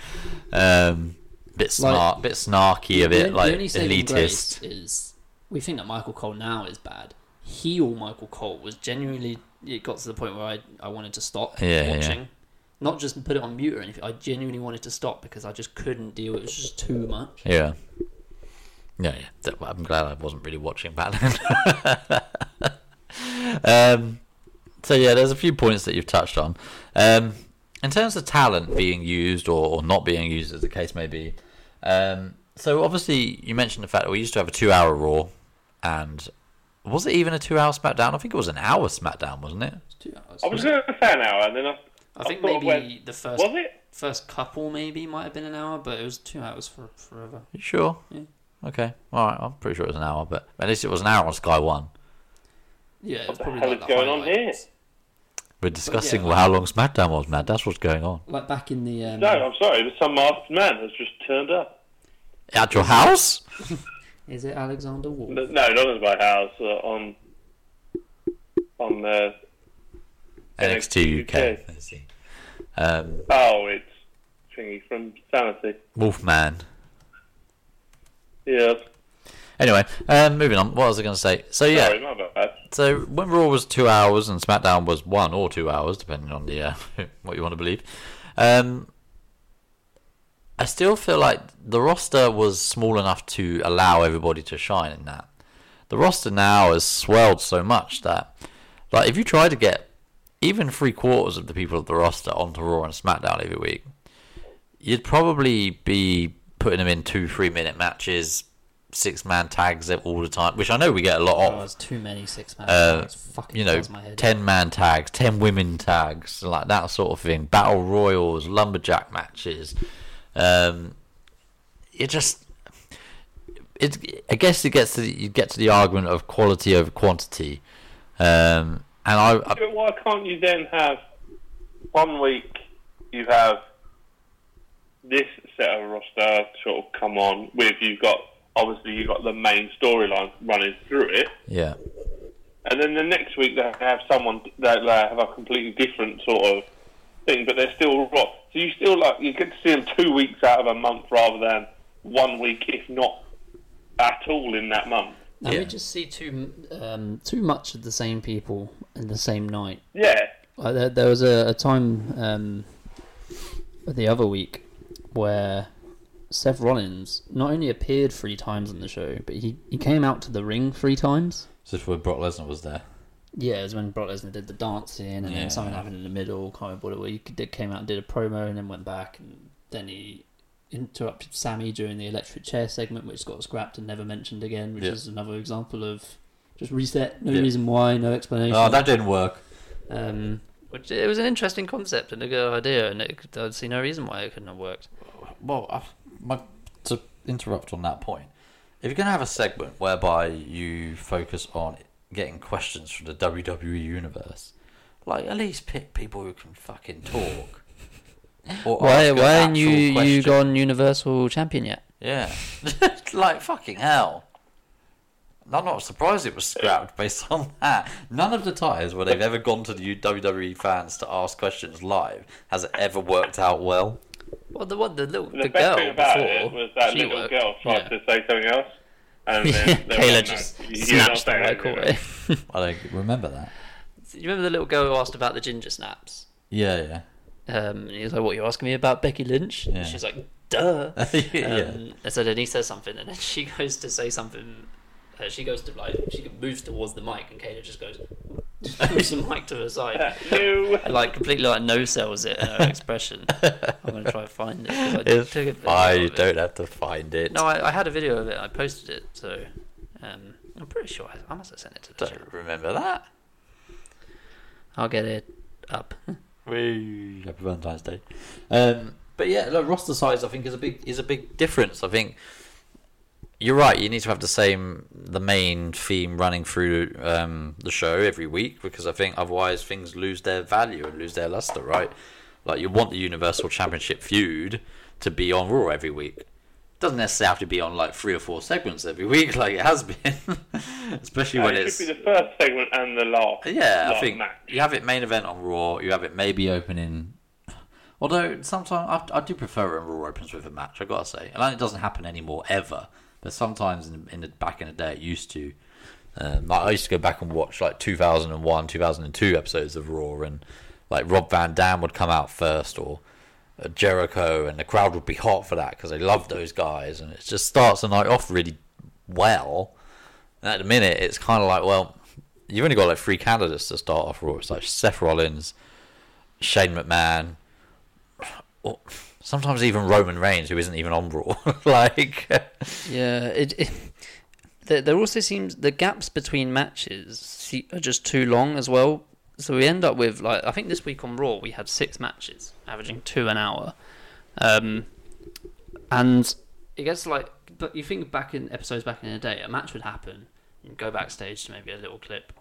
Um, bit smart, bit snarky, a The bit on- like the only saving grace elitist. is we think that Michael Cole now is bad. He or Michael Cole was genuinely. It got to the point where I I wanted to stop Yeah, yeah. watching. Not just put it on mute or anything. I genuinely wanted to stop because I just couldn't deal. It was just too much. Yeah. Yeah, yeah. I'm glad I wasn't really watching back then. [LAUGHS] um, so yeah, there's a few points that you've touched on. Um, in terms of talent being used or, or not being used, as the case may be. Um, so obviously, you mentioned the fact that we used to have a two-hour Raw, and was it even a two-hour SmackDown? I think it was an hour SmackDown, wasn't it? It's two hours. I was going to say an hour, and then I, I think thought maybe went- the first was it? first couple maybe might have been an hour, but it was two hours for forever. You sure? Yeah. Okay. All right. I'm pretty sure it was an hour, but at least it was an hour on Sky One. Yeah, What the probably hell like is the going on here? We're discussing like- how long SmackDown was, Matt. That's what's going on. Like back in the um, No, I'm sorry, but some masked man has just turned up. At your house? [LAUGHS] is it Alexander Wolfe? No, not at my house. Uh, on on uh, NXT UK. UK. Let's see. Um, oh, it's thingy from Sanity. Wolfman. Yeah, Anyway, um, moving on. What was I going to say? So yeah, sorry, my bad. So when Raw was two hours and SmackDown was one or two hours, depending on the uh, [LAUGHS] what you want to believe. Um, I still feel like the roster was small enough to allow everybody to shine in that. The roster now has swelled so much that, like, if you try to get even three quarters of the people of the roster onto Raw and SmackDown every week, you'd probably be putting them in two, three minute matches, six man tags all the time, which I know we get a lot Oh, of there's too many six man. uh, tags. fucking you know, does my head in. 10 man tags, 10 women tags, like that sort of thing, battle royals, lumberjack matches. Um, it just, it, I guess it gets to, you get to the argument of quality over quantity. Um, and I, I, But why can't you then have one week you have this set of roster sort of come on with you've got obviously you've got the main storyline running through it, Yeah. and then the next week they have someone that they have a completely different sort of thing, but they're still Raw. So you still like you get to see them two weeks out of a month rather than one week, if not at all in that month. And Yeah. we just see too um, too much of the same people in the same night. Yeah, Like there, there was a, a time um, the other week where Seth Rollins not only appeared three times on the show, but he, he came out to the ring three times. So this where Brock Lesnar was there. Yeah, it was when Brock Lesnar did the dancing, and Yeah. then something happened in the middle. Can't remember what it was. He did, came out and did a promo, and then went back, and then he interrupted Sammy during the electric chair segment, which got scrapped and never mentioned again. Which Yeah. is another example of just reset, no Yeah. reason why, no explanation. Oh, that didn't work. um, Which it was an interesting concept and a good idea, and it, I'd see no reason why it couldn't have worked. Well, I, my, to interrupt on that point, if you're going to have a segment whereby you focus on getting questions from the WWE universe, like at least pick people who can fucking talk. [LAUGHS] Or Why? Why haven't you you gone Universal Champion yet? Yeah, [LAUGHS] like fucking hell. I'm not surprised it was scrapped based on that. None of the times where they've ever gone to the WWE fans to ask questions live has it ever worked out well. Well, the one, the little, the, the, best girl thing about before it was that little worked. girl tried Yeah. to say something else, and then [LAUGHS] they Kayla like, just "No, you're snatched the saying mic away. I don't remember that. you remember the little girl who asked about the ginger snaps? Yeah, yeah. Um, and he was like, "What you asking me about Becky Lynch?" Yeah. And she's like, "Duh." yeah. [LAUGHS] yeah. Um, and so then he says something, and then [LAUGHS] she goes to say something. Uh, she goes to like she moves towards the mic, and Kayla just goes, just moves the mic to her side, You- and like completely like no sells it her expression. I'm gonna try and find it. 'cause I It's took a video fine, you of it. don't have to find it. No, I, I had a video of it. I posted it, so um, I'm pretty sure I, I must have sent it to the chat. don't remember that. I'll get it up. We happy Valentine's Day. Um, but yeah, look, roster size I think is a big is a big difference. I think you're right. You need to have the same the main theme running through um, the show every week because I think otherwise things lose their value and lose their luster. Right? Like you want the Universal Championship feud to be on Raw every week. Doesn't necessarily have to be on like three or four segments every week [LAUGHS] like it has been, [LAUGHS] especially when it it's should be the first segment and the last. yeah, I think match. you have it main event on Raw. You have it maybe opening. Although sometimes I, I do prefer when Raw opens with a match. I gotta say, and it doesn't happen anymore ever. But sometimes in, in the back in the day, it used to. Um, like, I used to go back and watch like 2001, 2002 episodes of Raw, and like Rob Van Dam would come out first, or uh, Jericho, and the crowd would be hot for that because they love those guys, and it just starts the night off really well. And at the minute, it's kind of like, well, you've only got like three candidates to start off Raw. It's like Seth Rollins, Shane McMahon, [SIGHS] or sometimes even Roman Reigns, who isn't even on Raw. [LAUGHS] like, Yeah, it, it there, also seems the gaps between matches are just too long as well. So we end up with like I think this week on Raw we had six matches, averaging two an hour, um, and it gets like. But you think back in episodes back in the day, a match would happen, you go backstage to maybe a little clip,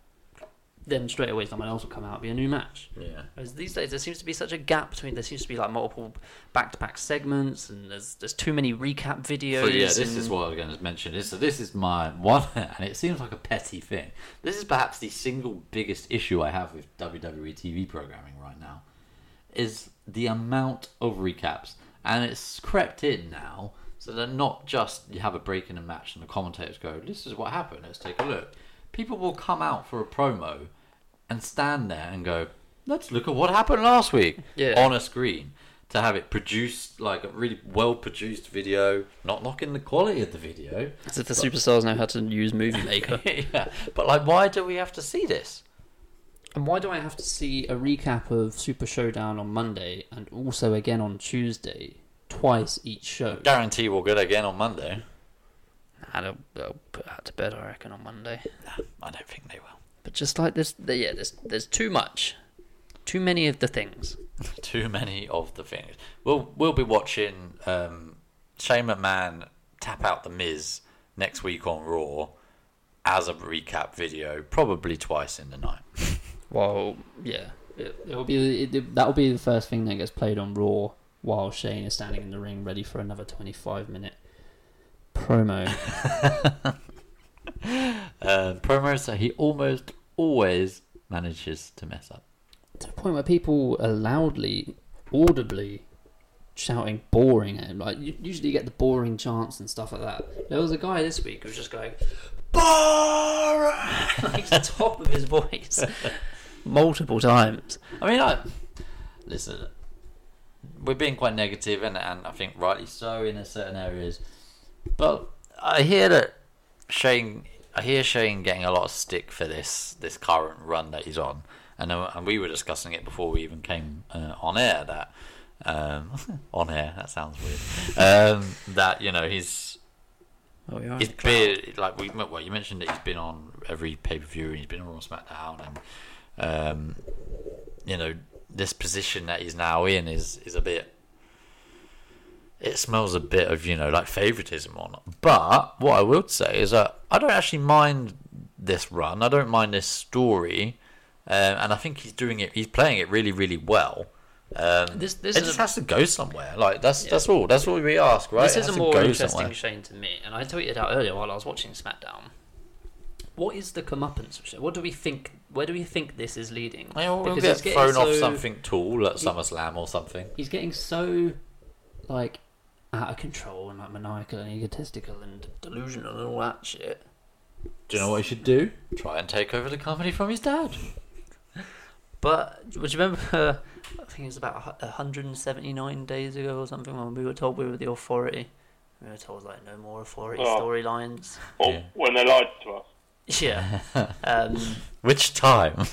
then straight away someone else will come out, and be a new match. yeah. Whereas these days there seems to be such a gap between. There seems to be like multiple back-to-back segments, and there's there's too many recap videos. So yeah, this and- is what I was going to mention. This, so this is my one, [LAUGHS] and it seems like a petty thing. This is perhaps the single biggest issue I have with WWE TV programming right now, is the amount of recaps, and it's crept in now. So they're not just you have a break in a match and the commentators go, "This is what happened. Let's take a look." People will come out for a promo and stand there and go, "Let's look at what happened last week." Yeah. on a screen to have it produced like a really well produced video, not knocking the quality of the video. As if the superstars know how to use Movie Maker. [LAUGHS] yeah, but like, why do we have to see this? And why do I have to see a recap of Super Showdown on Monday and also again on Tuesday, twice each show? Guarantee we'll get again on Monday. I don't, they'll put that to bed, I reckon, on Monday. I don't think they will. But just like this, the, yeah, there's there's too much, too many of the things. [LAUGHS] Too many of the things. We'll we'll be watching um, Shane McMahon tap out the Miz next week on Raw as a recap video, probably twice in the night. [LAUGHS] Well, yeah, It, will be it, that'll be the first thing that gets played on Raw while Shane is standing in the ring ready for another 25 minute promo. [LAUGHS] Uh, promos that he almost always manages to mess up. to the point where people are loudly, audibly shouting boring at him. Like, usually you get the boring chants and stuff like that. There was a guy this week who was just going, boring! [LAUGHS] like, the top of his voice. [LAUGHS] Multiple times. I mean, I listen. We're being quite negative, and and I think rightly so in certain areas. But I hear that Shane, I hear Shane getting a lot of stick for this this current run that he's on, and uh, and we were discussing it before we even came uh, on air. That um, [LAUGHS] on air that sounds weird. Um, that you know he's Oh, are he's in the cloud. been like we well you mentioned that he's been on every pay per view and he's been on Raw SmackDown and um, you know this position that he's now in is is a bit it smells a bit of you know like favoritism on but what I would say is that I don't actually mind this run I don't mind this story um, and I think he's doing it he's playing it really really well um, This- this it just a- has to go somewhere like that's that's all that's all we ask right This is a more interesting somewhere. Shane to me, and I tweeted out earlier while I was watching SmackDown. What is the comeuppance? What do we think? Where do we think this is leading? Well, we'll Because get thrown off so- something tall at SummerSlam or something. He's getting so like out of control and like maniacal and egotistical and delusional and all that shit. Do you know what he should do? Try and take over the company from his dad. But would you remember? [LAUGHS] I think it was about 179 days ago or something when we were told we were the authority. We were told like no more authority Oh. storylines. Or Yeah. when they lied to us. [LAUGHS] Yeah. [LAUGHS] um, Which time?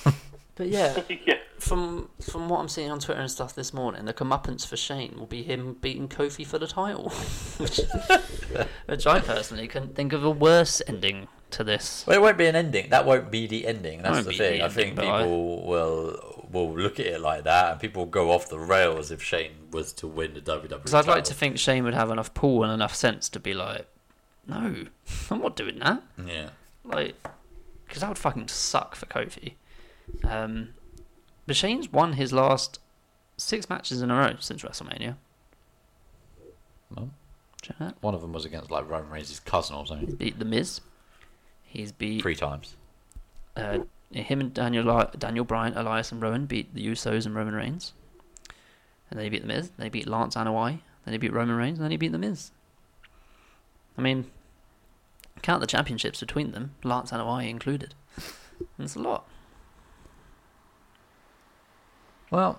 But yeah, [LAUGHS] yeah. from from what I'm seeing on Twitter and stuff this morning, the comeuppance for Shane will be him beating Kofi for the title, [LAUGHS] which, which I personally couldn't think of a worse ending to this. well, it won't be an ending. That won't be the ending. That's the thing. the I think ending, but I- people will will look at it like that, and people will go off the rails if Shane was to win the WWE. Because I'd like to think Shane would have enough pull and enough sense to be like, no, [LAUGHS] I'm not doing that. Yeah. Like, because that would fucking suck for Kofi. Um, won his last six matches in a row since WrestleMania. Well, Do you know that? one of them was against like Roman Reigns' cousin or He's something. beat The Miz. He's beat Three times. uh, him and Daniel Daniel Bryan, Elias and Rowan beat the Usos and Roman Reigns. And then he beat The Miz. They beat Lance Anoa'i. Then he beat Roman Reigns. And then he beat The Miz. I mean, count the championships between them, Lance Anoa'i included. [LAUGHS] It's a lot. Well,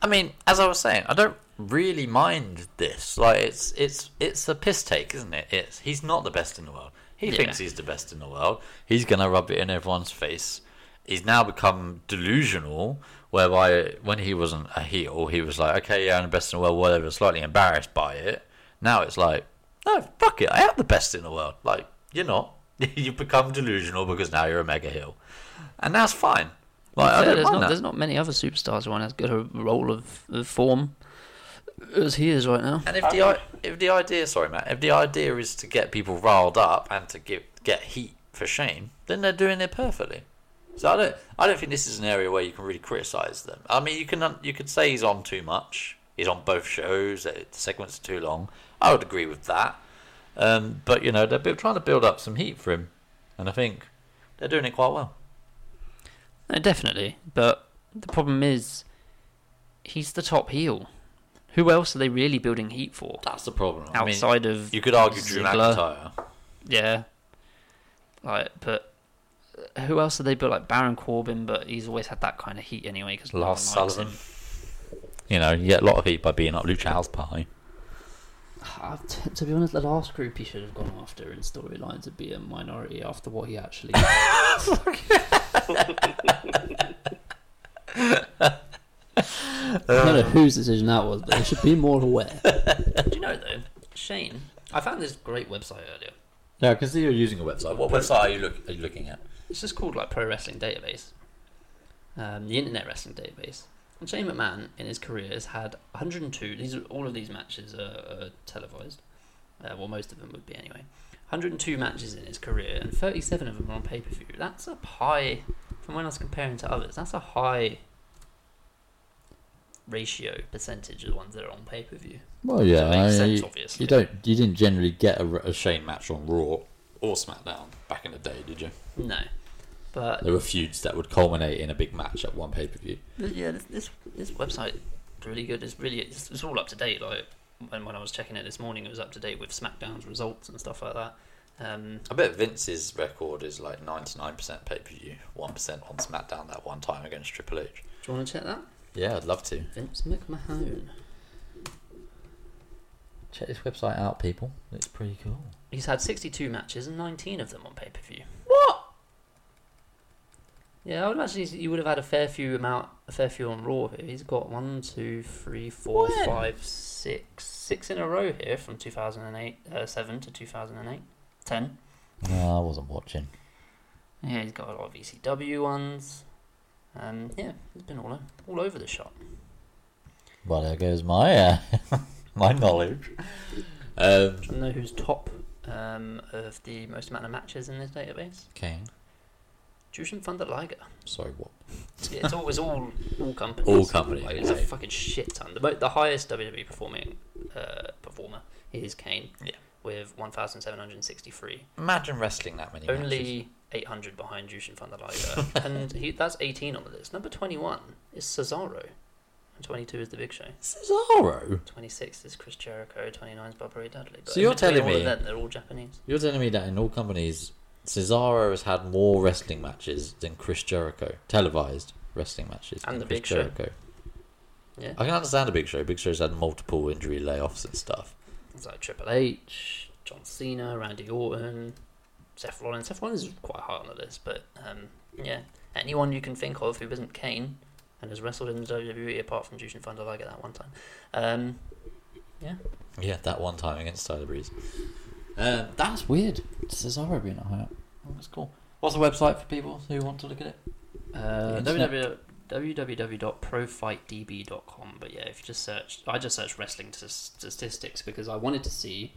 I mean, as I was saying, I don't really mind this. Like, it's it's it's a piss take, isn't it? It's he's not the best in the world. He Yeah. thinks he's the best in the world. He's gonna rub it in everyone's face. He's now become delusional, whereby when he wasn't a heel, he was like, okay, yeah, I'm the best in the world, whatever, slightly embarrassed by it. Now it's like, no, fuck it, I am the best in the world. Like, you're not. [LAUGHS] You've become delusional because now you're a mega heel, and that's fine. Like, I don't there's not that. there's not many other superstars who are as good a role of, of form as he is right now. And if the i- if the idea, sorry Matt, if the idea is to get people riled up and to get get heat for Shane, then they're doing it perfectly. So I don't I don't think this is an area where you can really criticise them. I mean, you can you could say he's on too much. He's on both shows. The segments are too long. I would agree with that. Um, but you know they're bu- trying to build up some heat for him, and I think they're doing it quite well. No, definitely. But the problem is, he's the top heel. Who else are they really building heat for? That's the problem. I mean, Outside of you could argue Drew Ziggler. McIntyre. Yeah. Like, but uh, who else did they built Like Baron Corbin, but he's always had that kind of heat anyway. Because Lars Sullivan. You know, you get a lot of heat by being up Luke Howell's pie. Uh, t- to be honest, the last group he should have gone after in storylines would be a minority after what he actually. I don't know whose decision that was, but they should be more aware. Do you know though, Shane? I found this great website earlier. Yeah, I can see you're using a website. What website are you look are you looking at? It's just called like Pro Wrestling Database, um, the Internet Wrestling Database. And Shane McMahon in his career has had 102. These are all of these matches are, are televised. Uh, well, most of them would be anyway. 102 matches in his career, and 37 of them are on pay per view. That's a high. From when I was comparing to others, that's a high ratio percentage of the ones that are on pay per view. Well, yeah, So it makes I- sense, you, obviously. you don't, you didn't generally get a, a Shane match on Raw or SmackDown back in the day, did you? No, but There were feuds that would culminate in a big match at one pay per view. Yeah, this, this this website is really good. It's really it's, it's all up to date. Like when when I was checking it this morning, it was up to date with SmackDown's results and stuff like that. Um, I bet Vince's record is like ninety nine percent pay per view, one percent on SmackDown that one time against Triple H. do you want to check that? Yeah, I'd love to. Vince McMahon. Check this website out, people. It's pretty cool. He's had 62 matches and 19 of them on pay per view. Yeah, I would imagine he would have had a fair few amount, a fair few on Raw here. He's got one, two, three, four, When? five, six, six in a row here from 2008, uh, seven to 2008, ten. No, I wasn't watching. Yeah, he's got a lot of ECW ones. Um, yeah, he's been all, o- all over the shop. Well, there goes my uh, [LAUGHS] my knowledge. Um, Do you know who's top um, of the most amount of matches in this database? Kane. Jushin Thunder Liger. Sorry, what? Yeah, it's always all all companies. All companies, Like, it's a fucking shit ton. The, mo- the highest WWE performing uh, performer is Kane. Yeah. With 1,763. Imagine wrestling that many matches. Only 800 behind Jushin Thunder Liger. [LAUGHS] and he, that's 18 on the list. Number 21 is Cesaro. And 22 is The Big Show. Cesaro. 26 is Chris Jericho. 29 is Bubba Ray Dudley. But So you're between telling all of me- them, they're all Japanese. You're telling me that in all companies, Cesaro has had more wrestling matches than Chris Jericho, televised wrestling matches, And than the Chris Big Show. Yeah. I can understand the Big Show. Big Show's had multiple injury layoffs and stuff. It's like Triple H, John Cena, Randy Orton, Seth Rollins. Seth Rollins is quite high on the list, but um, yeah, anyone you can think of who isn't Kane and has wrestled in the WWE apart from Jushin Thunder Liger that one time. Um, yeah, Yeah, that one time against Tyler Breeze. Um, that's weird. Cesaro being a high. Oh, that's cool. What's the website for people who want to look at it? uh, Internet. www, www.profightdb.com. But yeah, if you just search, I just searched wrestling t- statistics because I wanted to see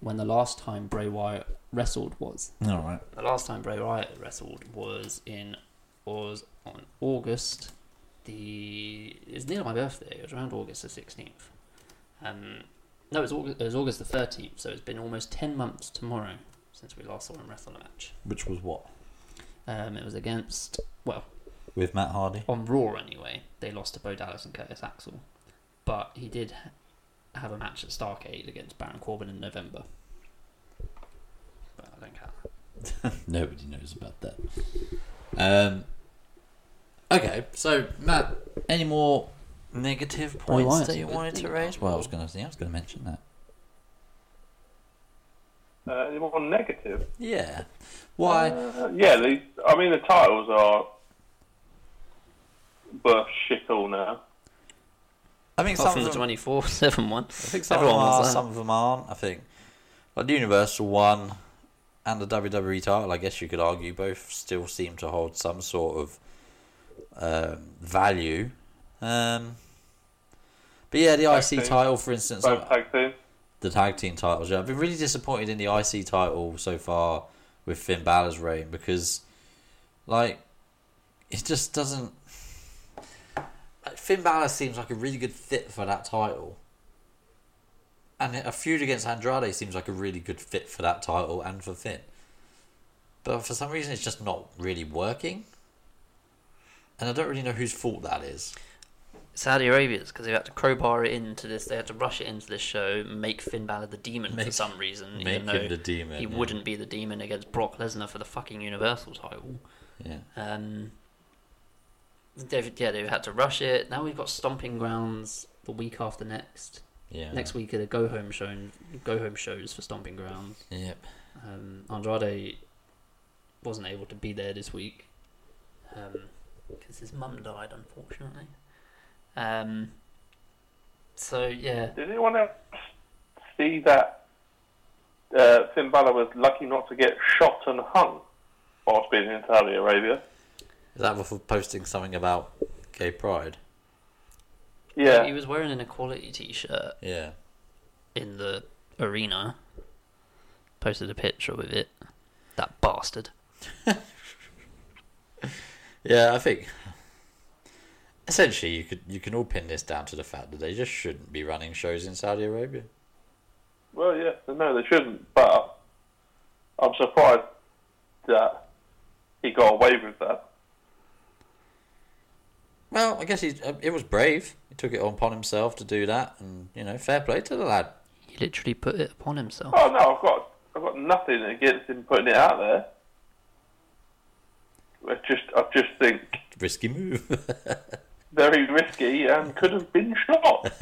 when the last time Bray Wyatt wrestled was. All right. The last time Bray Wyatt wrestled was in was on August. The it's near my birthday. It was around August the sixteenth. Um, no, it was August. It was August the thirteenth. So it's been almost ten months tomorrow since we last saw him wrestle a match. Which was what? Um, it was against well With Matt Hardy. on Raw anyway. They lost to Bo Dallas and Curtis Axel, but he did have a match at Starcade against Baron Corbin in November. But I don't count. [LAUGHS] Nobody knows about that. Um. Okay, so Matt, any more negative points Wyatt's that you wanted to raise? Well, I was going to. Yeah, I was going to mention that. Uh, any more negative? Yeah. Why? Uh, yeah, the, I mean the titles are birth shit all now. I think Apart some of the them, twenty four [LAUGHS] seven one. I think some Everyone of them are, that. some of them aren't. I think, like the Universal one and the WWE title, I guess you could argue both still seem to hold some sort of um, value. Um, but yeah, the Tag IC team. title, for instance, Both tag teams. the tag team titles. Yeah, I've been really disappointed in the IC title so far with Finn Balor's reign because, like, it just doesn't. Like, Finn Balor seems like a really good fit for that title, and a feud against Andrade seems like a really good fit for that title and for Finn. But for some reason, it's just not really working, and I don't really know whose fault that is. Saudi Arabia's because they had to crowbar it into this. They had to rush it into this show, make Finn Balor the demon for some reason, make even though him the demon, he yeah. wouldn't be the demon against Brock Lesnar for the fucking Universal title. Yeah. Um, they've yeah they've had to rush it. Now we've got Stomping Grounds the week after next. Yeah. Next week are the go home show go home shows for Stomping Grounds. Yep. Um, Andrade wasn't able to be there this week because his mum died, unfortunately. Um, so yeah, Did anyone else see that uh, Finn Balor was lucky not to get shot and hung whilst being in Saudi Arabia? Is that for posting something about gay pride? Yeah. he was wearing an equality T-shirt Yeah. in the arena. Posted a picture with it. That bastard. [LAUGHS] Yeah, I think essentially, you could you can all pin this down to the fact that they just shouldn't be running shows in Saudi Arabia. Well, yeah, no, they shouldn't. But I'm surprised that he got away with that. Well, I guess he's, uh, it was brave. He took it upon himself to do that, and you know, fair play to the lad. He literally put it upon himself. Oh no, I've got I've got nothing against him putting it out there. I just I just think Risky move. [LAUGHS] very risky and could have been shot. [LAUGHS]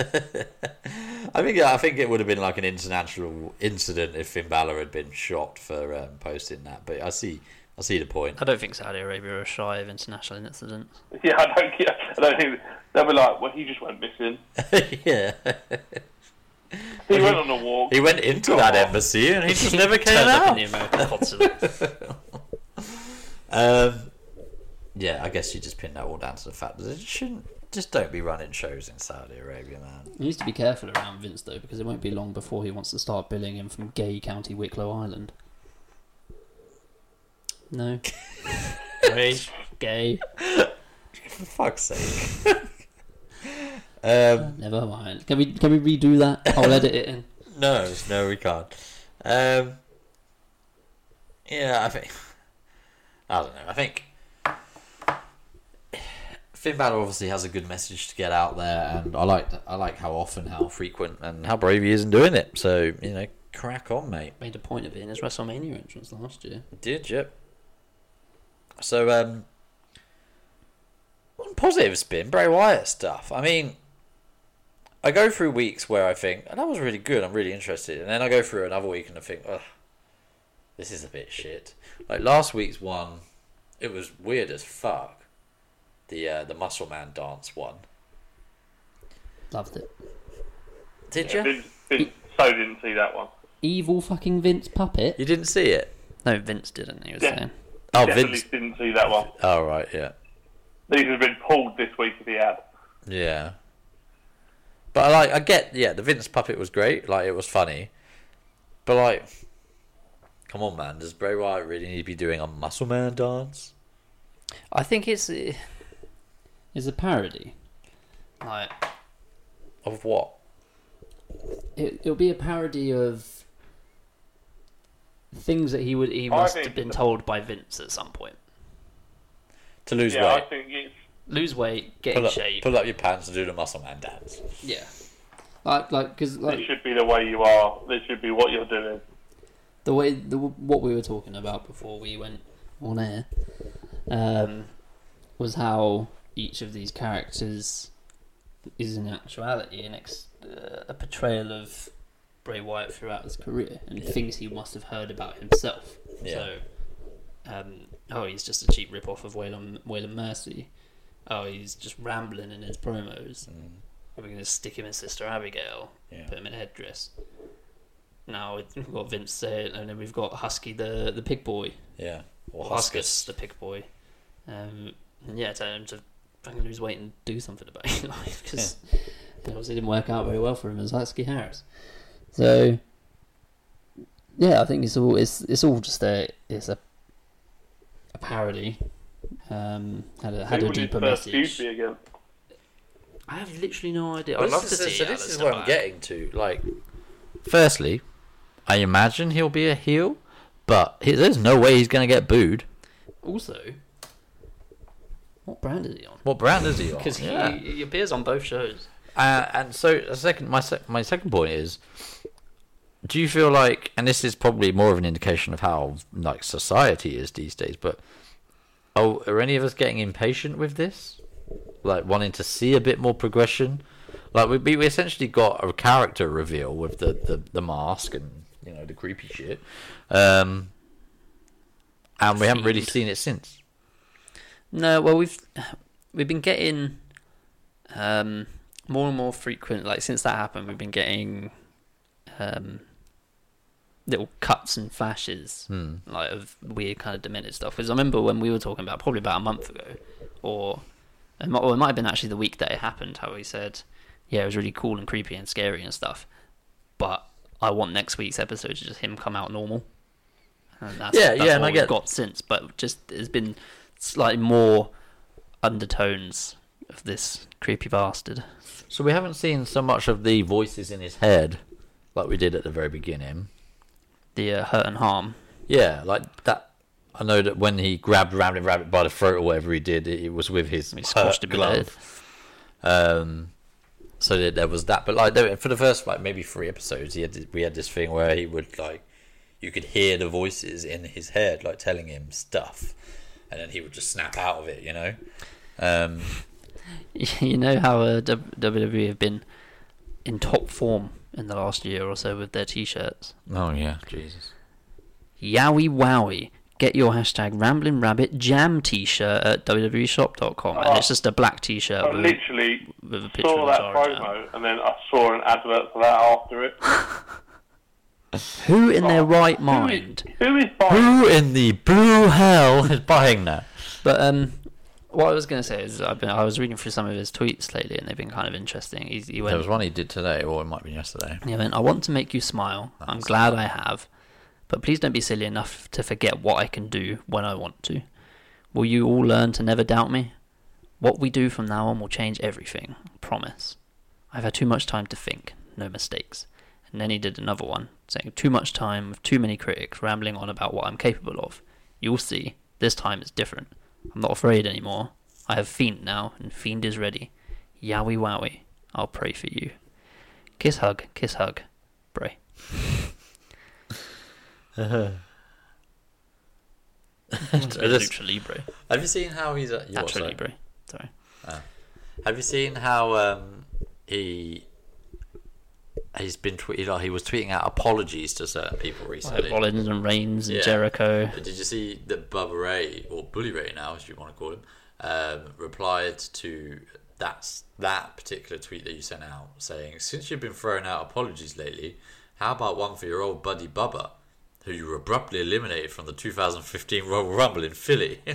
I think I think it would have been like an international incident if Finn Balor had been shot for um, posting that. But I see, I see the point. I don't think Saudi Arabia are shy of international incidents. yeah, I don't yeah, I don't think they'll be like, well, he just went missing. [LAUGHS] yeah, He went on a walk. he went into that off. embassy and he just [LAUGHS] never came Turned up out. in the American consulate. Um, yeah, I guess you just pin that all down to the fact that it shouldn't just don't be running shows in Saudi Arabia, man. He needs to be careful around Vince though, because it won't be long before he wants to start billing him from Gay County, Wicklow Island. No. [LAUGHS] Gay. For fuck's sake. [LAUGHS] um, Never mind. Can we can we redo that? I'll edit it in. [LAUGHS] No, no, we can't. Um, yeah, I think. I don't know. I think Finn Balor obviously has a good message to get out there, and I like I like how often, how frequent, and how brave he is in doing it. So you know, crack on, mate. Made a point of it in his WrestleMania entrance last year. Did yep. So um, one positive spin, Bray Wyatt stuff. I mean, I go through weeks where I think oh, that was really good. I'm really interested, and then I go through another week and I think, oh, this is a bit shit. Like last week's one, it was weird as fuck. The uh, the Muscle Man dance one. Loved it. Did Yeah, you? Vince, Vince so didn't see that one. Evil fucking Vince puppet. You didn't see it? No, Vince didn't. He was Yeah. saying. Oh, Definitely Vince. didn't see that one. Oh right, yeah. These have been pulled this week if he had. Yeah. But I like I get yeah, the Vince puppet was great, like it was funny. But like come on man, does Bray Wyatt really need to be doing a muscle man dance? I think it's It's a parody. like Of what? It, it'll be a parody of things that he would. he must have been told by Vince at some point. To lose Yeah, I think it's Lose weight, get Pull in up, shape. pull up your pants and do the muscle man dance. Yeah. Like, like, because like this should be the way you are. This should be what you're doing. the way the what we were talking about before we went on air um, was how each of these characters is in actuality an ex- uh, a portrayal of Bray Wyatt throughout his career and things he must have heard about himself. Yeah. So, um, oh, he's just a cheap rip off of Waylon, Waylon Mercy. Oh, he's just rambling in his promos. We're going to stick him in Sister Abigail, Yeah. put him in a headdress. Now we've got Vince say and then we've got Husky the the pig boy, Yeah. Or Huskus. Huskus the pig boy. Um, and yeah, tell going to fucking lose weight and do something about his life because it [LAUGHS] obviously didn't work out very well for him as Husky Harris. So yeah, I think it's all it's it's all just a it's a a parody. Um, had a had Who a will deeper first message. again? I have literally no idea. I'd love this to is- see so this is Aleister what I'm getting to. Like, firstly, I imagine he'll be a heel, but he, there's no way he's going to get booed. Also, what brand is he on? What brand is he on? Because Yeah. he, he appears on both shows. Uh, and so, a second, my sec- my second point is: Do you feel like, and this is probably more of an indication of how like society is these days, but oh, are any of us getting impatient with this? Like wanting to see a bit more progression? Like we we essentially got a character reveal with the the, the mask and you know the creepy shit, um, and we haven't really seen it since. No, well we've we've been getting um, more and more frequent. Like since that happened, we've been getting um, little cuts and flashes, Hmm. like of weird kind of demented stuff. Because I remember when we were talking about probably about a month ago, or it might, or it might have been actually the week that it happened. How we said, "Yeah, it was really cool and creepy and scary and stuff," but I want next week's episode to just him come out normal. And that's, Yeah, that's yeah, and I we've get- got since, but just there's been slightly more undertones of this creepy bastard. So we haven't seen so much of the voices in his head like we did at the very beginning. The uh, hurt and harm. Yeah, like that. I know that when he grabbed Ramblin' Rabbit by the throat or whatever he did, it, it was with his He hurt squashed him in the head. glove. Um, so there, there was that, but like there, for the first like maybe three episodes, he had we had this thing where he would like you could hear the voices in his head like telling him stuff, and then he would just snap out of it, you know. Um, [LAUGHS] You know how uh, WWE have been in top form in the last year or so with their t-shirts. oh yeah, Jesus. Yowie wowie. Get your hashtag Ramblin' Rabbit Jam t-shirt at www.shop.com. And it's just a black t-shirt I with, literally with a picture saw of that Lazaro Jam. promo and then I saw an advert for that after it. [LAUGHS] Who in their right mind? who is buying? Who in the blue hell is buying that? But um, what I was going to say is I've been I was reading through some of his tweets lately, and they've been kind of interesting. He, he went, There was one he did today, or it might be yesterday. he went, I want to make you smile. I'm glad I have, but please don't be silly enough to forget what I can do when I want to. Will you all learn to never doubt me? What we do from now on will change everything. Promise. I've had too much time to think. No mistakes. And then he did another one, saying, Too much time with too many critics rambling on about what I'm capable of. You'll see. This time it's different. I'm not afraid anymore. I have Fiend now, and Fiend is ready. Yowie wowie. I'll pray for you. Kiss hug, kiss hug. Bray. [LAUGHS] Just- Lucha Libre. Have you seen how he's? Uh, what, sorry? Libre. Sorry. Have you seen how um, he he's been tweeting? Like, he was tweeting out apologies to certain people recently. Rollins and Reigns and Yeah. Jericho. But did you see that Bubba Ray or Bully Ray now, as you want to call him, um, replied to that that particular tweet that you sent out, saying, "Since you've been throwing out apologies lately, how about one for your old buddy Bubba, who you abruptly eliminated from the 2015 Royal Rumble in Philly?" [LAUGHS]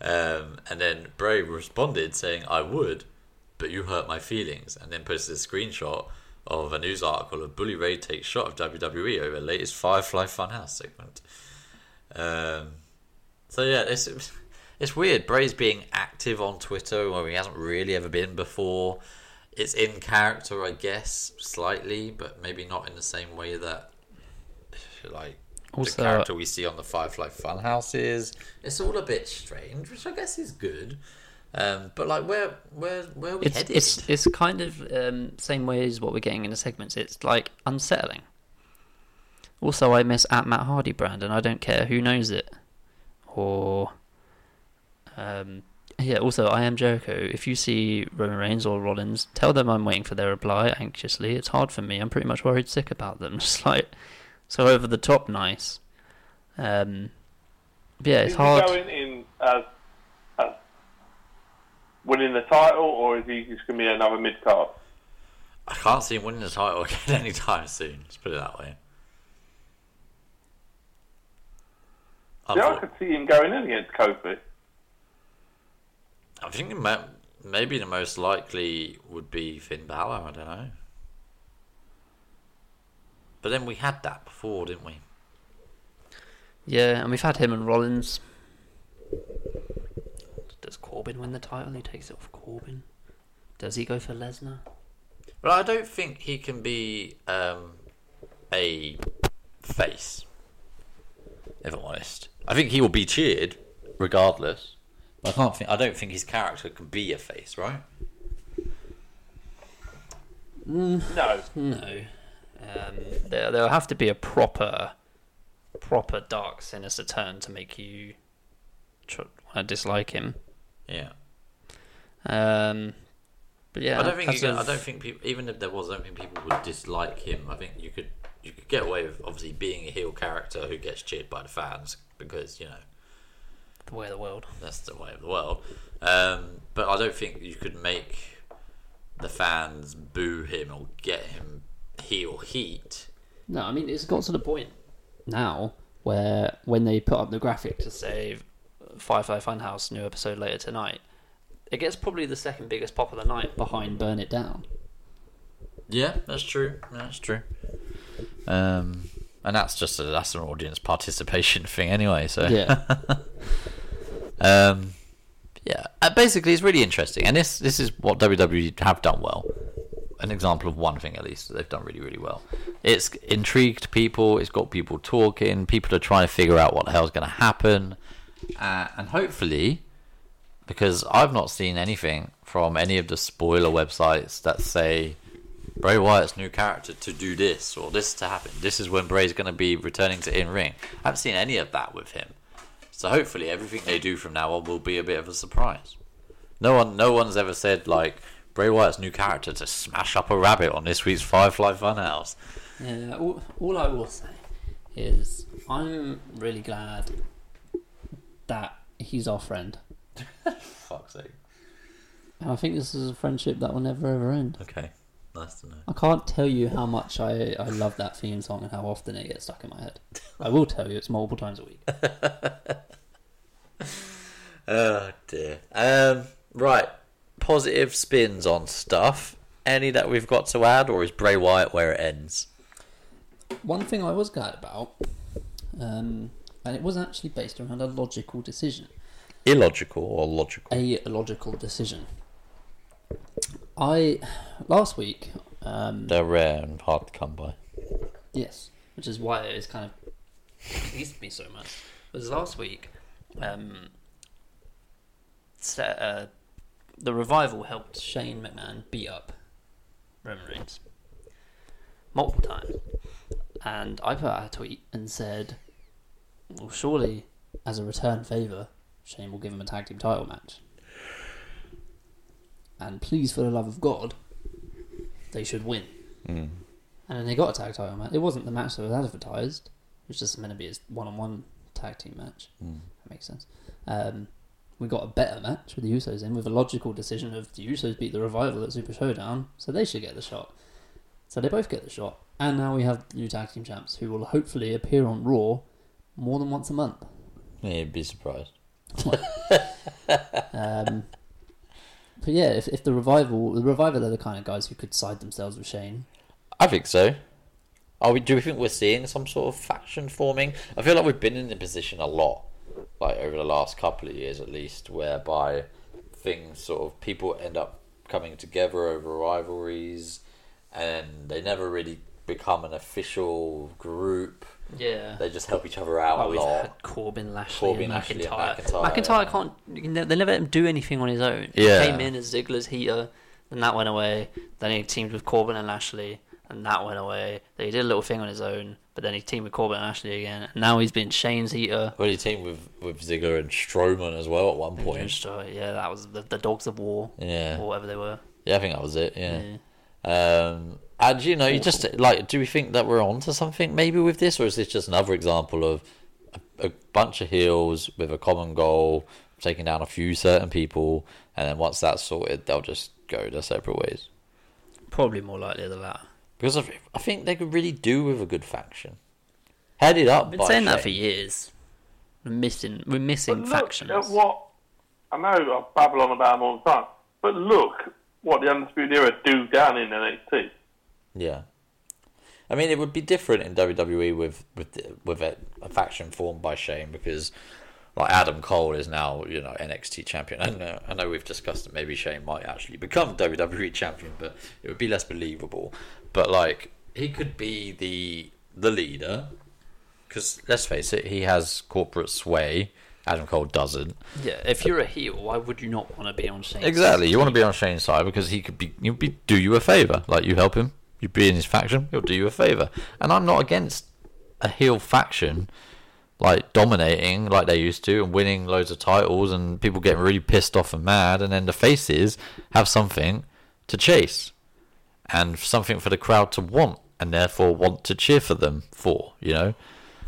um, and then Bray responded saying, "I would, but you hurt my feelings," and then posted a screenshot. Of a news article of Bully Ray takes shot of WWE over latest Firefly Funhouse segment. Um, so yeah, it's [LAUGHS] it's weird. Bray's being active on Twitter where he hasn't really ever been before. It's in character, I guess, slightly, but maybe not in the same way that like Also- the character we see on the Firefly Funhouse is. It's all a bit strange, which I guess is good. Um, but like, where where where are we It's headed? it's it's kind of um, same way as what we're getting in the segments. It's like unsettling. Also, I miss at Matt Hardy brand, and I don't care who knows it. Or, um, yeah. Also, I am Jericho. If you see Roman Reigns or Rollins, tell them I'm waiting for their reply anxiously. It's hard for me. I'm pretty much worried sick about them. [LAUGHS] Just like so over the top nice. Um, yeah, it's hard. going in as, as winning the title, or is he just going to be another mid card? I can't see him winning the title [LAUGHS] again anytime soon. Let's put it that way. Yeah, I Unfor- could see him going in against Kofi. I think the mo- maybe the most likely would be Finn Balor. I don't know. But then we had that before, didn't we? Yeah, and we've had him and Rollins. Corbin win the title? He takes it off Corbin. Does he go for Lesnar? Well, I don't think he can be um, a face. If I'm honest, I think he will be cheered regardless. But I can't think. I don't think his character can be a face, right? No. No. Um, there, there'll have to be a proper, proper dark, sinister turn to make you tr- dislike him. Yeah. Um, but yeah, I don't think. can, I don't think people. Even if there was, I don't think people would dislike him. I think you could. You could get away with obviously being a heel character who gets cheered by the fans because you know the way of the world. that's the way of the world. Um, but I don't think you could make the fans boo him or get him heel heat. No, I mean it's got to the point now where when they put up the graphic to say Firefly Funhouse new episode later tonight, it gets probably the second biggest pop of the night. behind "Burn It Down," Yeah, that's true. That's true. Um, and that's just a, that's an audience participation [LAUGHS] thing anyway. So yeah, [LAUGHS] Um, Yeah, uh, basically, it's really interesting, and this this is what WWE have done well. An example of one thing, at least, that they've done really, really well. It's intrigued people. It's got people talking. People are trying to figure out what the hell's going to happen, uh, and hopefully, because I've not seen anything from any of the spoiler websites that say Bray Wyatt's new character to do this or this to happen. This is when Bray's going to be returning to in ring. I haven't seen any of that with him. So hopefully everything they do from now on will be a bit of a surprise. No one, no one's ever said like Bray Wyatt's new character to smash up a rabbit on this week's Firefly Funhouse. Yeah, all, all I will say is I'm really glad that he's our friend. [LAUGHS] Fuck's sake. And I think this is a friendship that will never ever end. Okay, nice to know. I can't tell you how much I, I love that theme song and how often it gets stuck in my head. I will tell you it's multiple times a week. [LAUGHS] Oh dear. Um, right. Positive spins on stuff. Any that we've got to add, or is Bray Wyatt where it ends? One thing I was glad about, um, and it was actually based around a logical decision. Illogical or logical? A logical decision. I last week, um, They're rare and hard to come by. yes, which is why it's kind of pleased me so much. Was last week, um, uh, the revival helped Shane McMahon beat up Roman Reigns multiple times, and I put out a tweet and said, "Well, surely, as a return favour, Shane will give him a tag team title match." And please, for the love of God, they should win. Mm. And then they got a tag title match. It wasn't the match that was advertised. It was just meant to be a one-on-one tag team match. Mm. That makes sense. Um, we got a better match with the Usos in, with a logical decision of the Usos beat the Revival at Super Showdown, so they should get the shot. So they both get the shot. And now we have new tag team champs who will hopefully appear on Raw more than once a month. Yeah, you'd be surprised. [LAUGHS] Um, but yeah, if, if the Revival, the Revival are the kind of guys who could side themselves with Shane. I think so. Are we? Do we think we're seeing some sort of faction forming? I feel like we've been in the position a lot, like over the last couple of years at least, whereby things sort of people end up coming together over rivalries, and they never really become an official group. Yeah. They just help each other out Oh, a lot. Corbin, Lashley, Corbin, and Lashley, and McIntyre. McIntyre, McIntyre yeah. can't. you can They never let him do anything on his own. Yeah. He came in as Ziggler's heater, then that went away. Then he teamed with Corbin and Lashley, and that went away. Then he did a little thing on his own, but then he teamed with Corbin and Lashley again. And now he's been Shane's heater. Well, he teamed with with Ziggler and Strowman as well at one point. So, yeah, that was the, the Dogs of War, Yeah, or whatever they were. yeah, I think that was it. Yeah. Yeah. Um, and you know, you just like, do we think that we're onto something maybe with this, or is this just another example of a, a bunch of heels with a common goal, taking down a few certain people, and then once that's sorted, they'll just go their separate ways? Probably more likely than that. Because I, I think they could really do with a good faction, headed up I've been by saying that for Shane. years. We're missing, we're missing But look at what I know I babble on about them all the time, but look what the Undisputed Era do down in NXT. Yeah. I mean, it would be different in WWE with with with a, a faction formed by Shane because, like Adam Cole is now you know NXT champion. I know I know we've discussed that maybe Shane might actually become [LAUGHS] WWE champion, but it would be less believable. But like he could be the the leader because let's face it, he has corporate sway. Adam Cole doesn't. Yeah, if you're a heel, why would you not want to be on Shane's Exactly. You want to be on Shane's side because he could be. You'd be do you a favor. Like you help him, you be in his faction. He'll do you a favor. And I'm not against a heel faction like dominating like they used to and winning loads of titles and people getting really pissed off and mad. And then the faces have something to chase and something for the crowd to want and therefore want to cheer for them for. You know,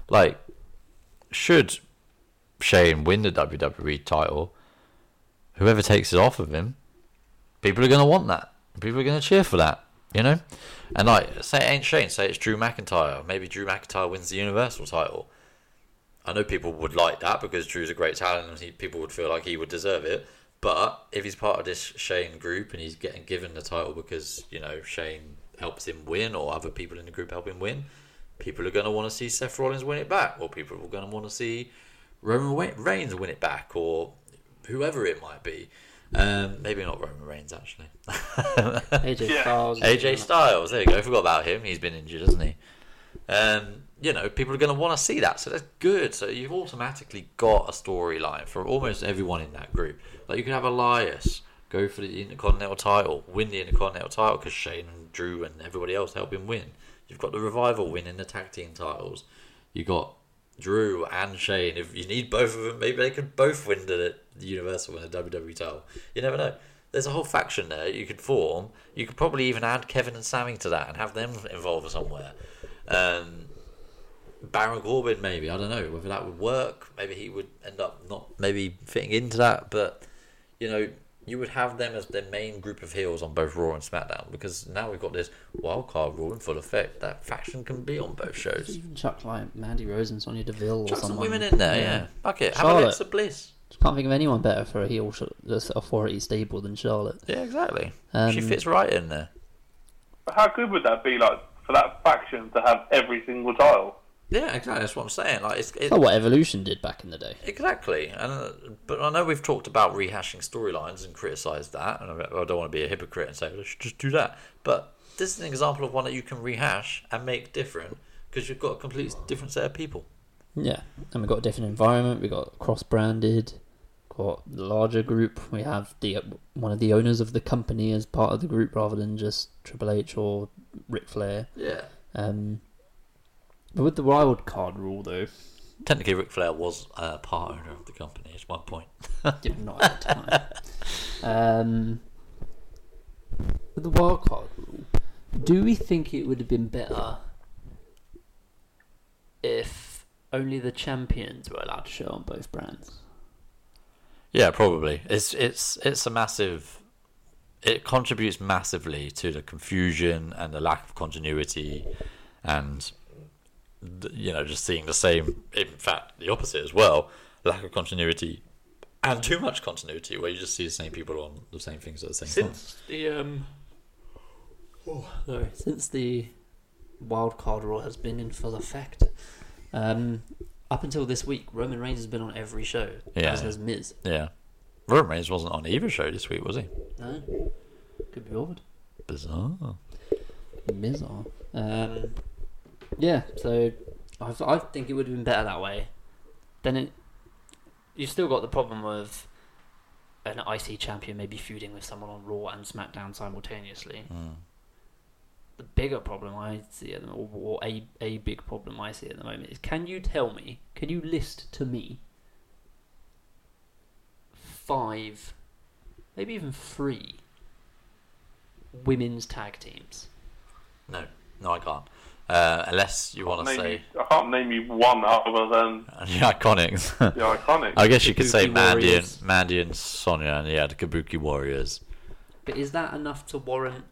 like should Shane win the WWE title whoever takes it off of him, people are going to want that. People are going to cheer for that, you know? And like, say it ain't Shane, say it's Drew McIntyre. Maybe Drew McIntyre wins the Universal title. I know people would like that because Drew's a great talent and he, people would feel like he would deserve it. But if he's part of this Shane group and he's getting given the title because, you know, Shane helps him win or other people in the group help him win, people are going to want to see Seth Rollins win it back or people are going to want to see Roman Reigns win it back or whoever it might be. Um, maybe not Roman Reigns actually. [LAUGHS] AJ Yeah. Styles. AJ Styles, there you go. Forgot about him. He's been injured, hasn't he? Um, you know, people are going to want to see that, so that's good. So you've automatically got a storyline for almost everyone in that group. Like you could have Elias go for the Intercontinental title, win the Intercontinental title because Shane and Drew and everybody else help him win. You've got the Revival winning the tag team titles. You got Drew and Shane. If you need both of them, maybe they could both win the, the Universal and the WWE title. You never know. There's a whole faction there you could form. You could probably even add Kevin and Sami to that and have them involved somewhere. Um, Baron Corbin, maybe I don't know whether that would work. Maybe he would end up not maybe fitting into that, but you know, you would have them as the main group of heels on both Raw and SmackDown because now we've got this wild card rule in full effect. That faction can be on both shows. Even chuck like Mandy Rose and Sonya Deville or Chuck some women in there, yeah. Fuck it, have a Charlotte. Alexa Bliss. Can't think of anyone better for a heel sh- authority stable than Charlotte. Yeah, exactly. Um, she fits right in there. But how good would that be, like, for that faction to have every single title? Yeah, exactly. That's what I'm saying. Like, it's, it's Oh, what Evolution did back in the day. Exactly, and uh, but I know we've talked about rehashing storylines and criticised that, and I I don't want to be a hypocrite and say let's just do that. But this is an example of one that you can rehash and make different because you've got a complete different set of people. Yeah, and we've got a different environment. We've got cross-branded, got the larger group. We have the one of the owners of the company as part of the group rather than just Triple H or Ric Flair. Yeah, Um, but with the wild card rule, though, technically, Ric Flair was uh, part owner of the company. at one point. [LAUGHS] yeah, not at the time. Um, with the wild card rule, do we think it would have been better if only the champions were allowed to show on both brands? Yeah, probably. It's it's it's a massive. It contributes massively to the confusion and the lack of continuity, and you know just seeing the same. In fact, the opposite as well. Lack of continuity and too much continuity, where you just see the same people on the same things at the same time. Since the um, oh, sorry, since the wild card rule has been in full effect, um, up until this week, Roman Reigns has been on every show. Yeah. as has Miz. Yeah, Roman Reigns wasn't on either show this week, was he? No, could be bothered. Bizarre. Miz are. Um, yeah, so I, I think it would have been better that way. Then it, you've still got the problem of an IC champion maybe feuding with someone on Raw and SmackDown simultaneously. Mm. The bigger problem I see at the or, or a a big problem I see at the moment is can you tell me? Can you list to me five, maybe even three women's tag teams? No, no, I can't. Uh, unless you want to say you- I can't name you one other than [LAUGHS] the iconics. [LAUGHS] the iconic. I guess you could say Kabuki Mandy and Warriors. Mandy and Sonya, and yeah, the Kabuki Warriors, But is that enough to warrant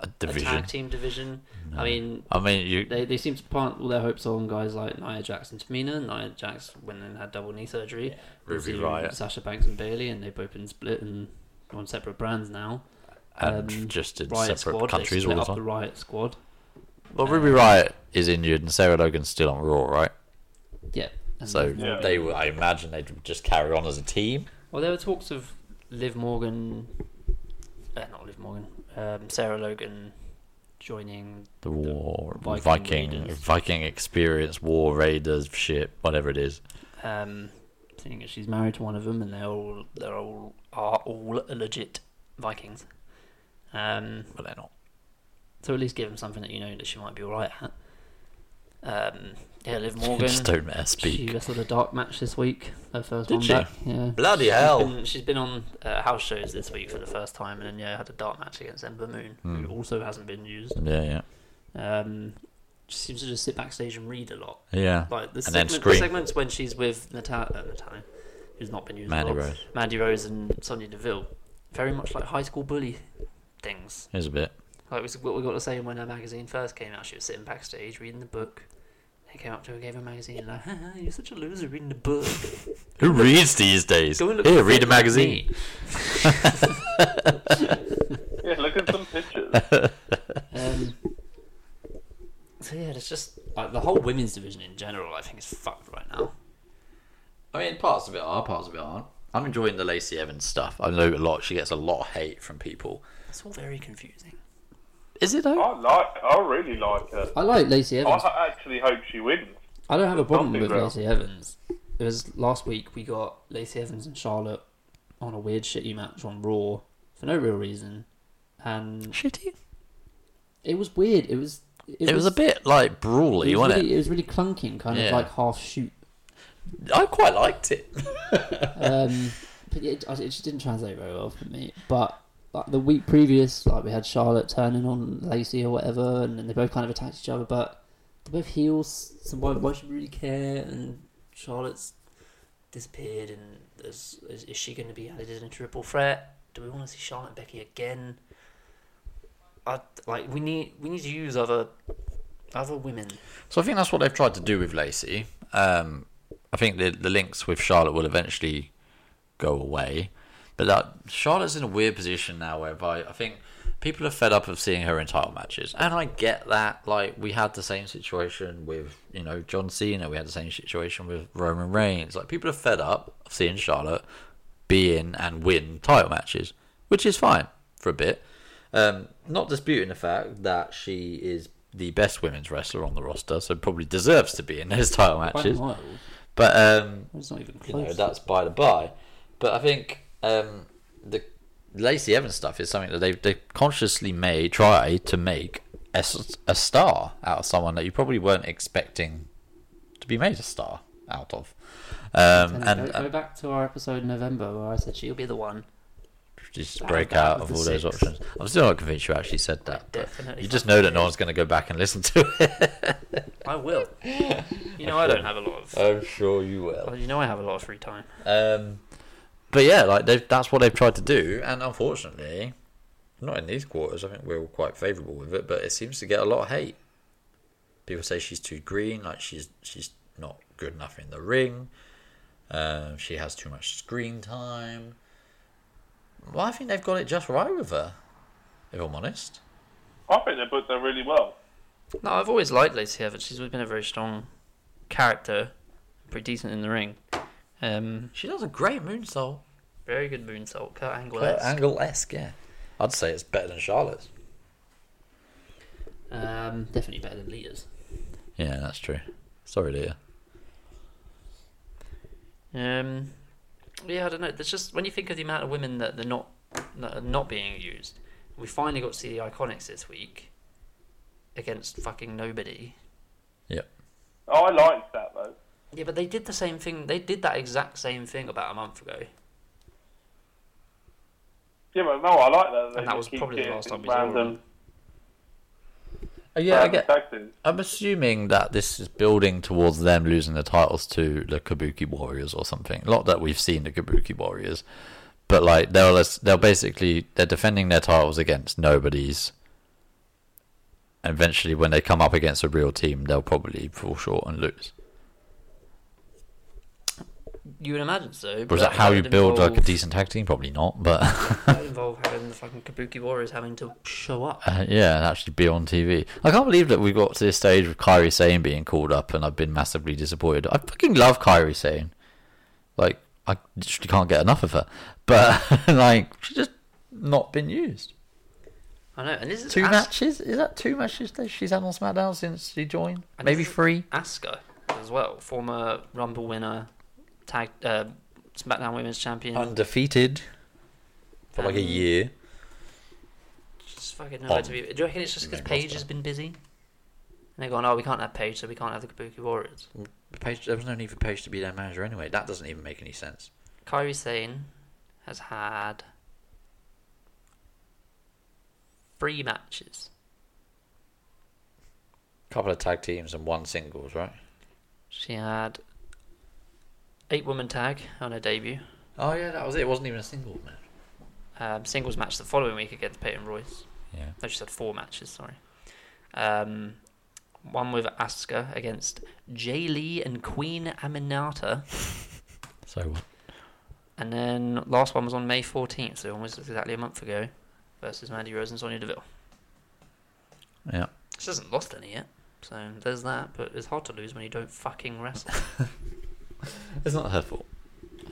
a a tag team division? I mean, I mean, you they, they seem to plant all their hopes on guys like Nia Jax and Tamina. Nia Jax went and had double knee surgery. Ruby Riott. Sasha Banks and Bayley, and they've both been split and on separate brands now. and um, just in Riot separate Squad, countries all the up the. Riott Squad. Well, Ruby Riott is injured, and Sarah Logan's still on Raw, right? Yeah. So Morgan. they, would, I imagine, they'd just carry on as a team. Well, there were talks of Liv Morgan, uh, not Liv Morgan, um, Sarah Logan joining. The War, Viking Viking, Viking, experience, War Raiders, shit, whatever it is. Um, seeing as she's married to one of them, and they're all they're all are all legit Vikings. Um, But they're not. so at least give them something that you know that she might be alright at. Um, yeah, Liv [LAUGHS] Morgan. just don't let her She speak. wrestled a dark match this week. Her first Did one she? back. Yeah. Bloody She's hell. Been, she's been on uh, house shows this week for the first time, and then yeah, had a dark match against Ember Moon, Hmm. who also hasn't been used. Yeah, yeah. Um, she seems to just sit backstage and read a lot. Yeah. Like the, And then segment, the segments when she's with Natalya, uh, Natalya, who's not been used. a Mandy lot, Rose. Mandy Rose and Sonya Deville, very much like high school bully things. Here's a bit. Like what we got to say when her magazine first came out. She was sitting backstage reading the book. They came up to her, gave her a magazine, and like, "Haha, "You're such a loser reading the book." [LAUGHS] Who reads these days? Go and look Here, read a magazine. [LAUGHS] Yeah, look at some pictures. Um, so yeah, it's just like the whole women's division in general. I think is fucked right now. I mean, parts of it are, parts of it aren't. I'm enjoying the Lacey Evans stuff. I know a lot. She gets a lot of hate from people. It's all very confusing. Is it though? I like. I really like her. I like Lacey I Evans. h- actually hope she wins. I don't have a problem with wrong. Lacey Evans. It was last week we got Lacey Evans and Charlotte on a weird shitty match on Raw for no real reason, and Shitty. it was weird. It was. It, was, a bit like brawly, It was, wasn't really, it? it was really clunking, kind Yeah. of like half shoot. I quite liked it. Um, [LAUGHS] but it, it just didn't translate very well for me. But like the week previous, like we had Charlotte turning on Lacey or whatever, and they both kind of attacked each other. But they're both heels, so why, why should we really care? And Charlotte's disappeared, and is, is, is she going to be added in a triple threat? Do we want to see Charlotte and Becky again? I like we need we need to use other other women. So I think that's what they've tried to do with Lacey. Um, I think the the links with Charlotte will eventually go away, but that Charlotte's in a weird position now, whereby I think people are fed up of seeing her in title matches, and I get that. Like we had the same situation with you know John Cena, we had the same situation with Roman Reigns. Like people are fed up of seeing Charlotte be in and win title matches, which is fine for a bit. Um, not disputing the fact that she is the best women's wrestler on the roster, so probably deserves to be in those title matches. But um, It's not even you know, close. that's by the by. But I think um, the Lacey Evans stuff is something that they they consciously may try to make a, a star out of someone that you probably weren't expecting to be made a star out of. Um, And, and, go, go back to our episode in November where I said she'll be the one. just Out break of- out out of of the all those options. I'm still not convinced you actually said that. Definitely. You just know that no one's going to go back and listen to it. I will. [LAUGHS] You know I don't have a lot of. I'm sure you will. Well, you know I have a lot of free time. Um, but yeah, like they've, that's what they've tried to do, and unfortunately, not in these quarters. I think we're all quite favourable with it, but it seems to get a lot of hate. People say she's too green, like she's she's not good enough in the ring. Um, she has too much screen time. Well, I think they've got it just right with her. If I'm honest, I think they booked her really well. No, I've always liked Lacey Evans. She's always been a very strong character, pretty decent in the ring. Um, she does a great moonsault. very good moonsault, Kurt Angle. Kurt Angle esque, yeah. I'd say it's better than Charlotte's. Um, definitely better than Lita's. Yeah, that's true. Sorry, Leah. Um, yeah, I don't know. There's just when you think of the amount of women that they're not that are not being used. We finally got to see the Iconics this week against fucking nobody. Yep. Oh, I liked that though. Yeah, but they did the same thing. They did that exact same thing about a month ago. Yeah, but no, I like that. They And that was probably the last time we saw random, Oh, yeah, I get. tag. I'm assuming that this is building towards them losing the titles to the Kabuki Warriors or something. Not that we've seen the Kabuki Warriors, but like they'll they'll basically they're defending their titles against nobodies. And eventually, when they come up against a real team, they'll probably fall short and lose. You would imagine so. Was but that how you build like a decent tag team? Probably not, but [LAUGHS] That would involve having the fucking Kabuki Warriors having to show up. uh, yeah, and actually be on TV. I can't believe that we got to this stage with Kairi Sane being called up, and I've been massively disappointed. I fucking love Kairi Sane. Like, I literally can't get enough of her. But, [LAUGHS] like, she's just not been used. I know, and this is Two As- matches? Is that two matches that she's had on SmackDown since she joined? and Maybe three? Asuka as well, former Rumble winner, tag uh, SmackDown Women's Champion. Undefeated for like a Um, year. just fucking nowhere On to be. Do you reckon it's just because Paige roster. has been busy? And they're going, oh, we can't have Paige, so we can't have the Kabuki Warriors. Paige, there was no need for Paige to be their manager anyway. That doesn't even make any sense. Kairi Sane has had three matches. a couple of tag teams and one singles, right? She had eight woman tag on her debut. Oh, yeah, that was it. It wasn't even a single match. Um, singles match the following week against Peyton Royce. Yeah. No, she had four matches. Sorry. Um, one with Asuka against Jay Lee and Queen Aminata, [LAUGHS] So what? and then last one was on May fourteenth, so almost exactly a month ago, versus Mandy Rose and Sonya Deville. Yeah. She hasn't lost any yet, so there's that. But it's hard to lose when you don't fucking wrestle. [LAUGHS] [LAUGHS] It's not her fault.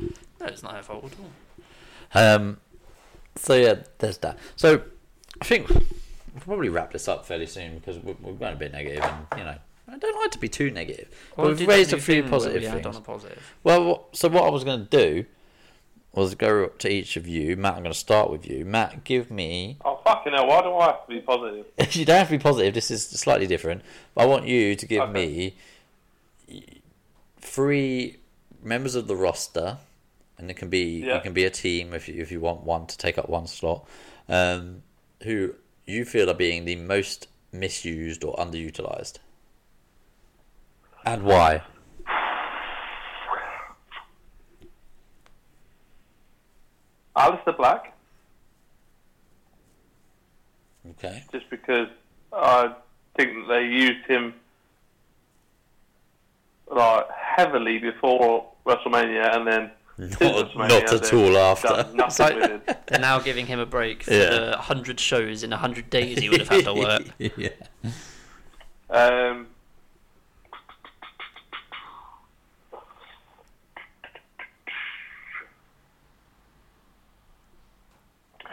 no, No, it's not her fault at all. Um, so yeah, there's that. So I think we'll probably wrap this up fairly soon because we're, we're going a bit negative, and you know I don't like to be too negative. But we've raised a few think that positive we had things. on a positive. Well, so what I was going to do was go up to each of you. Matt, I'm going to start with you. Matt, give me. Oh fucking hell! Why do I have to be positive? [LAUGHS] you don't have to be positive. This is slightly different. But I want you to give Okay. me three members of the roster, and it can be Yeah. it can be a team if you, if you want one to take up one slot, um, who you feel are being the most misused or underutilized, and why. Aleister Black, Okay. just because I think they used him like heavily before WrestleMania, and then Not, not at all after. done [LAUGHS] nothing with it. [LAUGHS] They're now giving him a break for Yeah. the 100 shows in 100 days he would have had to work. [LAUGHS] yeah. Um,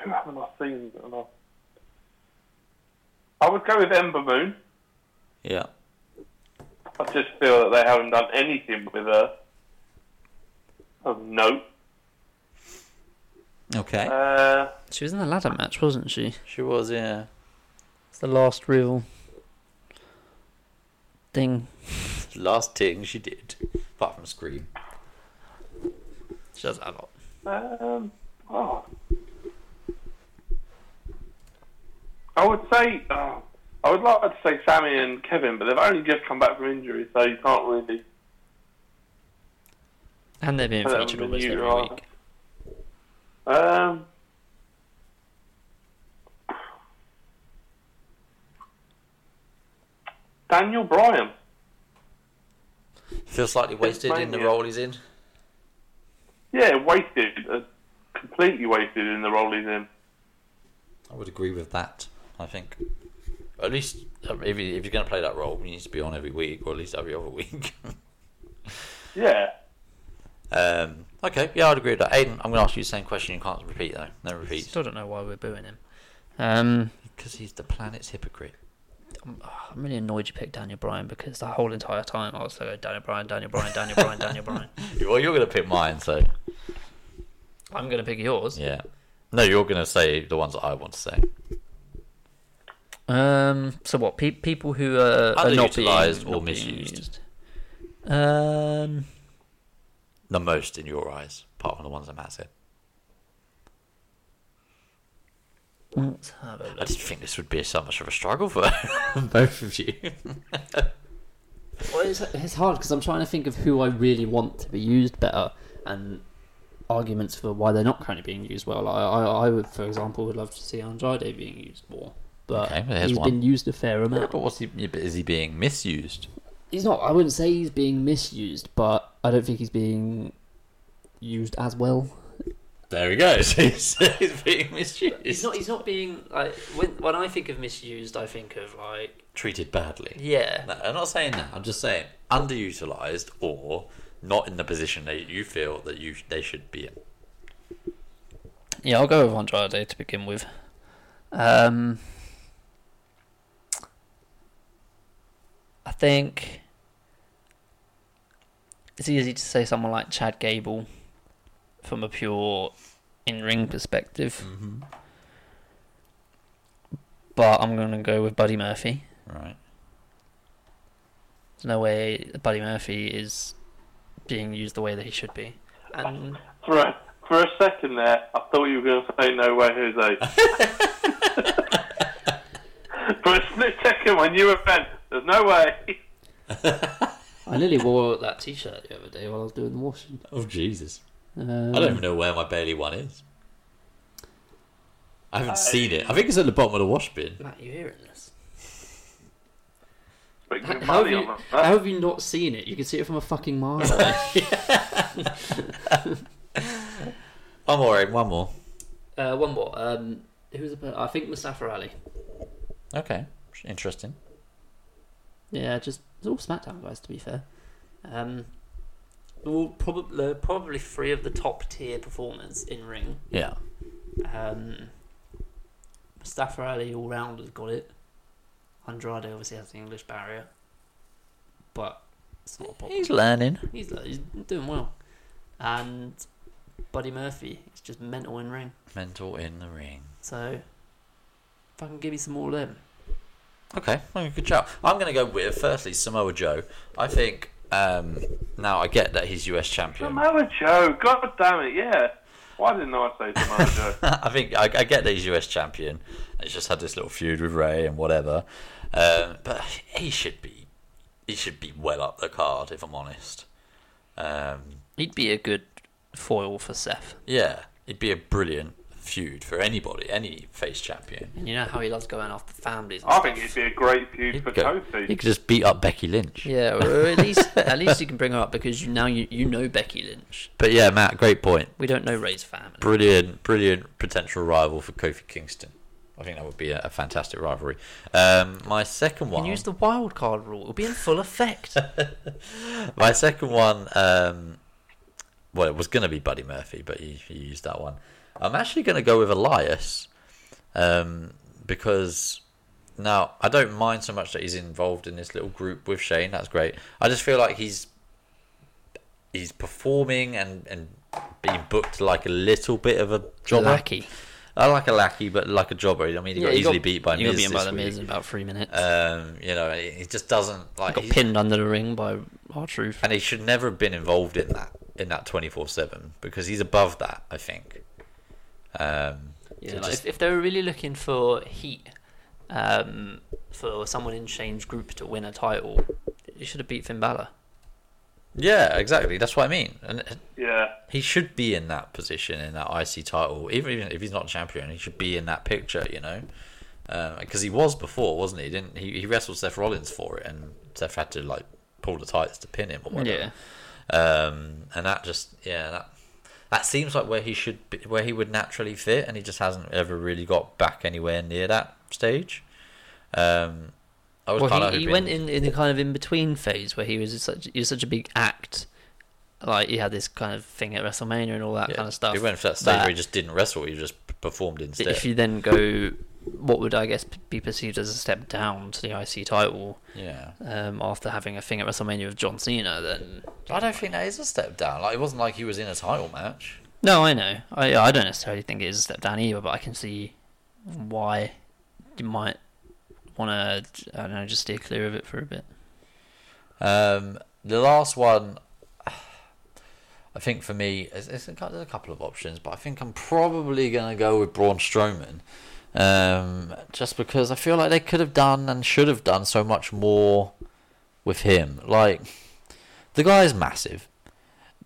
who haven't I seen? enough? I would go with Ember Moon. Yeah. I just feel that they haven't done anything with her of note. Okay. Uh, She was in the ladder match, wasn't she? she was, yeah. It's the last real thing. Last thing she did, apart from Scream. She does that a lot. Um, oh. I would say, oh, I would like to say Sami and Kevin, but they've only just come back from injury, so you can't really. And they're being featured almost every utero. week. Um, Daniel Bryan. Feels slightly wasted in the role he's in. Yeah, wasted. Uh, completely wasted in the role he's in. I would agree with that. I think. At least uh, if, he, if you're going to play that role, you need to be on every week, or at least every other week. [LAUGHS] Yeah. um, okay, yeah, I'd agree with that. Aiden, I'm going to ask you the same question. You can't repeat though. No repeats. Still don't know why we're booing him. Um, Because he's the planet's hypocrite. I'm, oh, I'm really annoyed you picked Daniel Bryan because the whole entire time I was like, Daniel Bryan, Daniel Bryan, Daniel Bryan, Daniel Bryan. [LAUGHS] Well, you're going to pick mine, so I'm going to pick yours. yeah. No, you're going to say the ones that I want to say. Um. So what? Pe- people who are, are not being, Underutilised or not being misused. used. Um. The most in your eyes, apart from the ones that Matt said. Let's have a I look. didn't think this would be so much of a struggle for [LAUGHS] both of you. Well, it's, it's hard because I'm trying to think of who I really want to be used better and arguments for why they're not currently being used well. I, I, I would, for example, would love to see Andrade being used more, but Okay, well, he's one. been used a fair Yeah, amount. but what's he? Is he being misused? He's not. I wouldn't say he's being misused, but I don't think he's being used as well. There he goes. [LAUGHS] He's, he's being misused. He's not. He's not being like when when I think of misused, I think of like treated badly. yeah. No, I'm not saying that. I'm just saying underutilized or not in the position that you feel that you they should be in. Yeah, I'll go with Andrade to begin with. Um, think it's easy to say someone like Chad Gable from a pure in-ring perspective, mm-hmm. but I'm going to go with Buddy Murphy. Right. There's no way Buddy Murphy is being used the way that he should be. And For a, for a second there, I thought you were going to say no way, Jose. [LAUGHS] [LAUGHS] for a split second when you were bent, there's no way. [LAUGHS] I nearly wore that T-shirt the other day while I was doing the washing. Oh Jesus! Um, I don't even know where my Bayley one is. I haven't seen it. I think it's at the bottom of the wash bin. Matt, you hearing this? Speaking How how have, you, on how have you not seen it? You can see it from a fucking mile away. [LAUGHS] One more, Aiden, one more. uh, one more. Um, who's the I think Mustafa Ali. Okay, interesting. Yeah, just it's all SmackDown guys. To be fair, um, well, probably probably three of the top tier performers in ring. Yeah. Um, Mustafa Ali all round has got it. Andrade obviously has the English barrier, but it's not a problem. He's learning. He's, he's doing well, and Buddy Murphy is just mental in ring. Mental in the ring. So if I can give you some more of them, Okay, well, good job. I'm going to go with firstly Samoa Joe. I think um, now I get that he's US champion. Samoa Joe, god damn it, yeah. Why didn't I say Samoa Joe? [LAUGHS] I think I, I get that he's US champion. He's just had this little feud with Ray and whatever, um, but he should be he should be well up the card if I'm honest. Um, He'd be a good foil for Seth. yeah, he'd be a brilliant feud for anybody, any face champion. and you know how he loves going after families. I stuff. think it'd be a great feud He'd for go- Kofi. he could just beat up Becky Lynch. Yeah, or at least [LAUGHS] at least you can bring her up because you now you, you know Becky Lynch. But yeah, Matt, great point. We don't know Ray's family. Brilliant, brilliant potential rival for Kofi Kingston. I think that would be a, a fantastic rivalry. Um, my second You one. can use the wild card rule. It'll be in full effect. [LAUGHS] My second one, um, well, it was going to be Buddy Murphy, but he, you used that one. I'm actually going to go with Elias um, because now I don't mind so much that he's involved in this little group with Shane. That's great. I just feel like he's he's performing and and being booked like a little bit of a jobber. Lackey. I like a lackey, but like a jobber. I mean, he got you easily beat by you got Miz. beaten by. Miz in about three minutes. Um, you know, he he just doesn't like. got pinned under the ring by R-Truth. and he should never have been involved in that in that 24/7 because he's above that I think um Yeah, like just- if, if they were really looking for heat, um, for someone in Shane's group to win a title, You should have beat Finn Balor. yeah exactly that's what I mean and uh, Yeah. he should be in that position in that IC title even even if he's not champion he should be in that picture you know because he was before wasn't he didn't he, he wrestled Seth Rollins for it and Seth had to like pull the tights to pin him or whatever Yeah. um, and that just yeah that that seems like where he should be, where he would naturally fit, and he just hasn't ever really got back anywhere near that stage. Um, I was Well, kind he, of he went in in a kind of in between phase where he was such he was such a big act. Like he had this kind of thing at WrestleMania and all that kind of stuff. He went for that stage where he just didn't wrestle; he just performed instead. If you then go, what would I guess be perceived as a step down to the IC title yeah, um, after having a thing at WrestleMania with John Cena, then I don't think that is a step down. Like it wasn't like he was in a title match. no, I know. I I don't necessarily think it is a step down either, but I can see why you might want to I don't know just steer clear of it for a bit. Um, the last one, I think for me, is, is a, there's a couple of options, but I think I'm probably going to go with Braun Strowman. Um, just because I feel like they could have done and should have done so much more with him. Like, the guy is massive.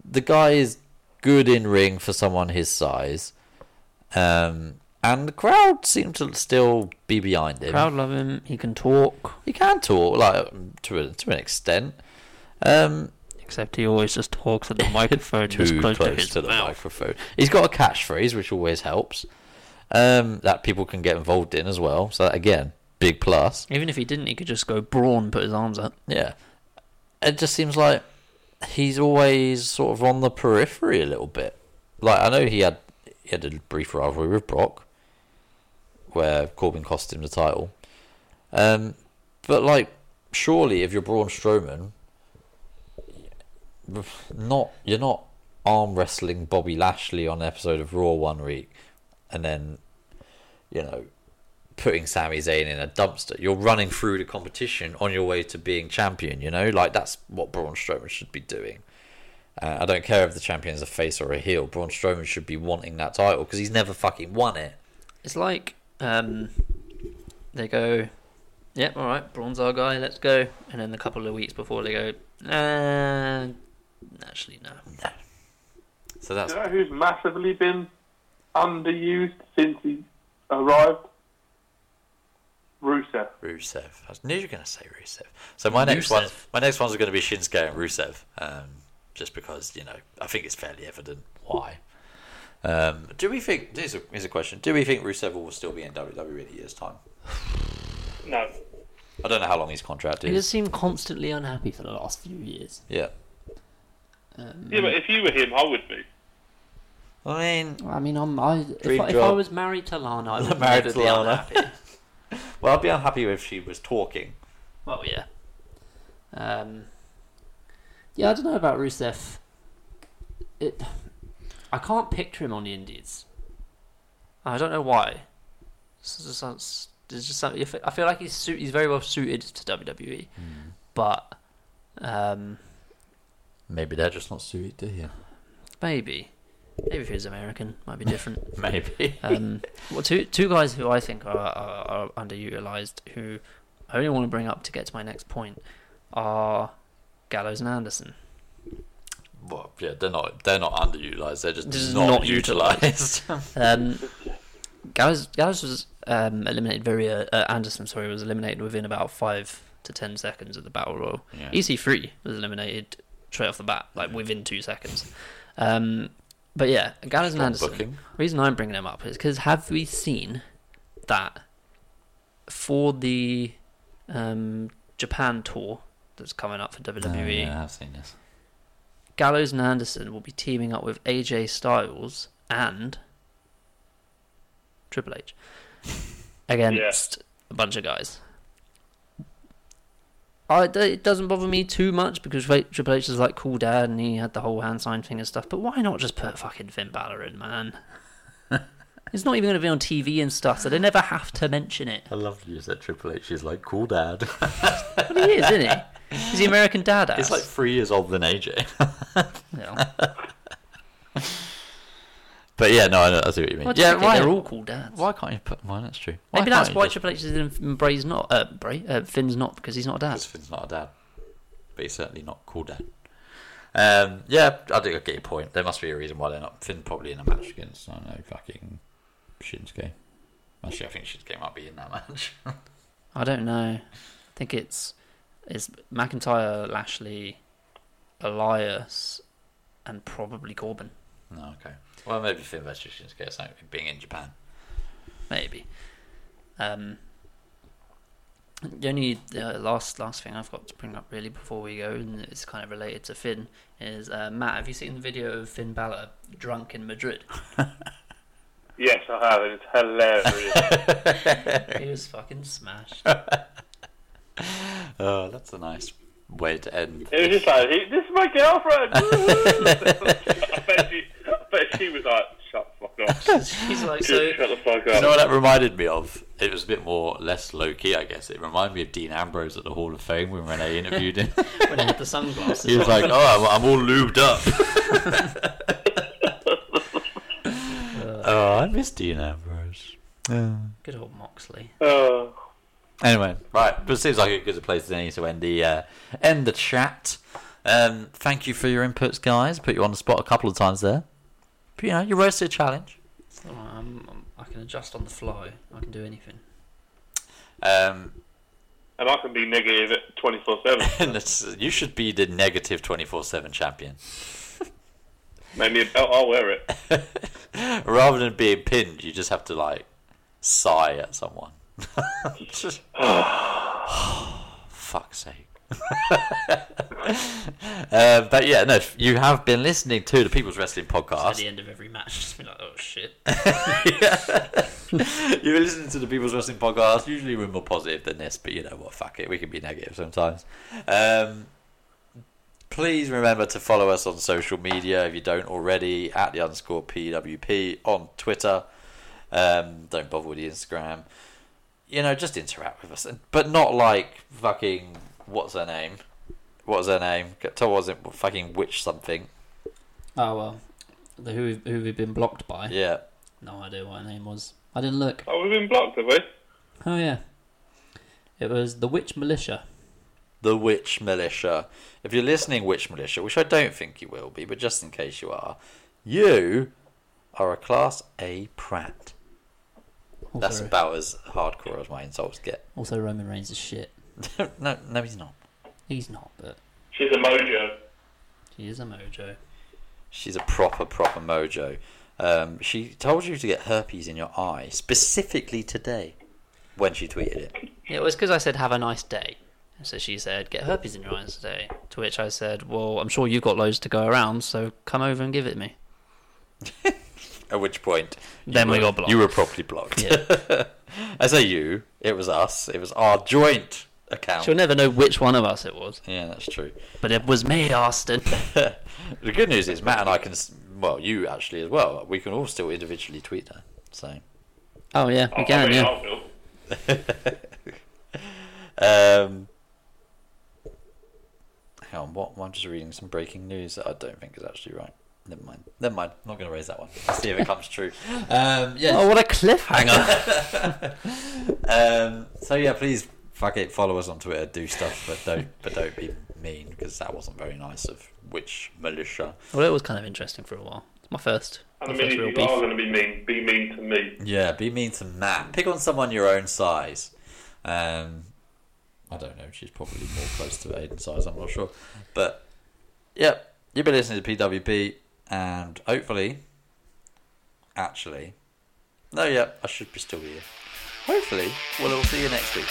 The guy is good in ring for someone his size. Um, and the crowd seem to still be behind him. Crowd love him. He can talk, He can talk, like, to, a, to an extent. Um, except he always just talks at the [LAUGHS] microphone too close, close, to to the mouth. microphone. He's got a catchphrase, which always helps. Um, that people can get involved in as well. So that, again, big plus. Even if he didn't, he could just go brawn, put his arms up. Yeah, it just seems like he's always sort of on the periphery a little bit. Like I know he had he had a brief rivalry with Brock, where Corbin cost him the title. Um, but like, surely if you're Braun Strowman, [SIGHS] not you're not arm wrestling Bobby Lashley on an episode of Raw one week, and then you know putting Sami Zayn in a dumpster. You're running through the competition on your way to being champion. You know, like that's what Braun Strowman should be doing. Uh, I don't care if the champion is a face or a heel. Braun Strowman should be wanting that title because he's never fucking won it. It's like um, they go, "Yep, all right, Braun's our guy. Let's go." And then a couple of weeks before they go, "Nah, actually no." So that's You know who's massively been underused since he arrived? Rusev. Rusev. I knew you were going to say Rusev. So my next one, Rusev. my next one's going to be Shinsuke and Rusev, um, just because you know I think it's fairly evident why. Um, do we think? Here's a, here's a question. Do we think Rusev will still be in WWE in a year's time? [SIGHS] No. I don't know how long his contract is. he just seemed constantly unhappy for the last few years. Yeah, Um, Yeah, but if you were him, I would be. I mean, I mean, I'm, I, if, Dream I, if job. I was married to Lana, I would Married never to be Lana. unhappy. [LAUGHS] well, I'd be unhappy if she was talking. Well, yeah. Um, yeah, I don't know about Rusev. It, I can't picture him on the Indies. I don't know why. It's just, it's it's just something. I feel like he's suit, he's very well suited to WWE, but um, Maybe they're just not suited to him. maybe maybe if he was American, might be [LAUGHS] different. Maybe. um, well, two two guys who I think are, are, are underutilized, who I only want to bring up to get to my next point, are Gallows and Anderson. well, yeah, they're not. They're not underutilized. They're just, Just not, not utilized. [LAUGHS] Um, Gallows, Gallows was um, eliminated very. Uh, uh, Anderson, sorry, was eliminated within about five to ten seconds of the battle royal. Yeah. EC3 was eliminated straight off the bat, like within two seconds. Um, but yeah, Gallows and Anderson. booking. The reason I'm bringing them up is because have we seen that for the um, Japan tour that's coming up for WWE? Oh, yeah, I've seen this. Gallows and Anderson will be teaming up with AJ Styles and Triple H [LAUGHS] against a bunch of guys. I, it doesn't bother me too much because Triple H is like cool dad and he had the whole hand sign thing and stuff. But why not just put fucking Finn Balor in, man? [LAUGHS] it's not even going to be on TV and stuff, so they never have to mention it. I love you said Triple H is like cool dad. But he is, isn't he? He's the American dad. He's like three years older than AJ. Yeah. [LAUGHS] but yeah, no, I, know, I see what you mean. Well, yeah, why, they're all called dads. why can't you put? Well, that's true. Why Maybe that's why just- Triple H is in Bray's not uh, Bray uh, Finn's not because he's not a dad. Because Finn's not a dad, but he's certainly not called dad. Um, yeah, I think I get your point. There must be a reason why they're not. Finn probably in a match against I don't know fucking Shinsuke. Actually, I think Shinsuke might be in that match. I don't know. I think it's it's McIntyre, Lashley, Elias, and probably Corbin. no, okay. Well, maybe Finn versus Shinsuke. So being in Japan. Maybe. Um, the only uh, last last thing I've got to bring up really before we go, and it's kind of related to Finn, is uh, Matt. Have you seen the video of Finn Balor drunk in Madrid? [LAUGHS] Yes, I have, and it's hilarious. [LAUGHS] he was fucking smashed. [LAUGHS] Oh, that's a nice way to end. it was just like, this is my girlfriend. Woohoo!" She, I bet she was like, shut the fuck up. [LAUGHS] He's like so. shut the fuck up. You up. know what that reminded me of? It was a bit more less low key, I guess. It reminded me of Dean Ambrose at the Hall of Fame when Renee interviewed him. [LAUGHS] when he had the sunglasses. he was on. like, "Oh, I'm, I'm all lubed up." [LAUGHS] oh, I miss Dean Ambrose. Yeah. Good old Moxley. Oh. Anyway, right, but it seems like a good place than any to end the uh, end the chat. Um, thank you for your inputs, guys. Put you on the spot a couple of times there. But, you know, you rose to a challenge. Oh, I'm, I'm, I can adjust on the fly. I can do anything. Um, And I can be 24 7. [LAUGHS] you should be the negative twenty four seven champion. [LAUGHS] Make me a belt, I'll wear it. [LAUGHS] Rather than being pinned, you just have to like sigh at someone. Just- [SIGHS] [SIGHS] Fuck's sake. Uh, [LAUGHS] but yeah, no, you have been listening to the People's Wrestling Podcast. At the end of every match, just be like, oh shit. [LAUGHS] You've been listening to the People's Wrestling Podcast. Usually we're more positive than this, but you know what? Fuck it. We can be negative sometimes. Um, please remember to follow us on social media if you don't already at the underscore PWP on Twitter. Um, don't bother with the Instagram. You know, just interact with us, but not like fucking what's her name? What was her name? Tell wasn't fucking witch something. Oh well, the who who we've been blocked by. Yeah, No idea what her name was. I didn't look. Oh, we've been blocked, have we? Oh yeah, it was the Witch Militia. the Witch Militia. If you're listening, Witch Militia, which I don't think you will be, but just in case you are, you are a Class A prat. Also, That's about as hardcore as my insults get. also Roman Reigns is shit. [LAUGHS] no, no, he's not. He's not, but She's a mojo. She is a mojo. She's a proper, proper mojo. Um, she told you to get herpes in your eye specifically today when she tweeted it. Yeah, it was because I said have a nice day, So she said, "Get herpes in your eyes today." To which I said, "Well, I'm sure you've got loads to go around, so come over and give it me." [LAUGHS] At which point, you Then we were- got blocked. You were properly blocked. Yeah. [LAUGHS] I say you. It was us. It was our joint account. She'll never know which one of us it was, Yeah, that's true. but it was me, Austin. [LAUGHS] the good news is Matt and I can. Well, you actually as well. We can all still individually tweet her. So. Oh yeah, we I can. mean, Yeah. I feel- [LAUGHS] Um, hang on, what? I'm just reading some breaking news that I don't think is actually right. Never mind. Never mind. I'm not going to raise that one. Let's see if it comes true. Um, yeah. Oh, what a cliffhanger! [LAUGHS] Um, so yeah, please fuck it. Follow us on Twitter. Do stuff, but don't but don't be mean because that wasn't very nice of Witch Militia. well, it was kind of interesting for a while. It's my first, And my I mean, first if real you beef. are going to be mean, be mean to me. Yeah, be mean to Matt. Pick on someone your own size. Um, I don't know. She's probably more close to Aiden's size. I'm not sure, but yep. You've been listening to PWP, and hopefully, actually, no, yeah, I should be still here. Hopefully, Well we'll all see you next week.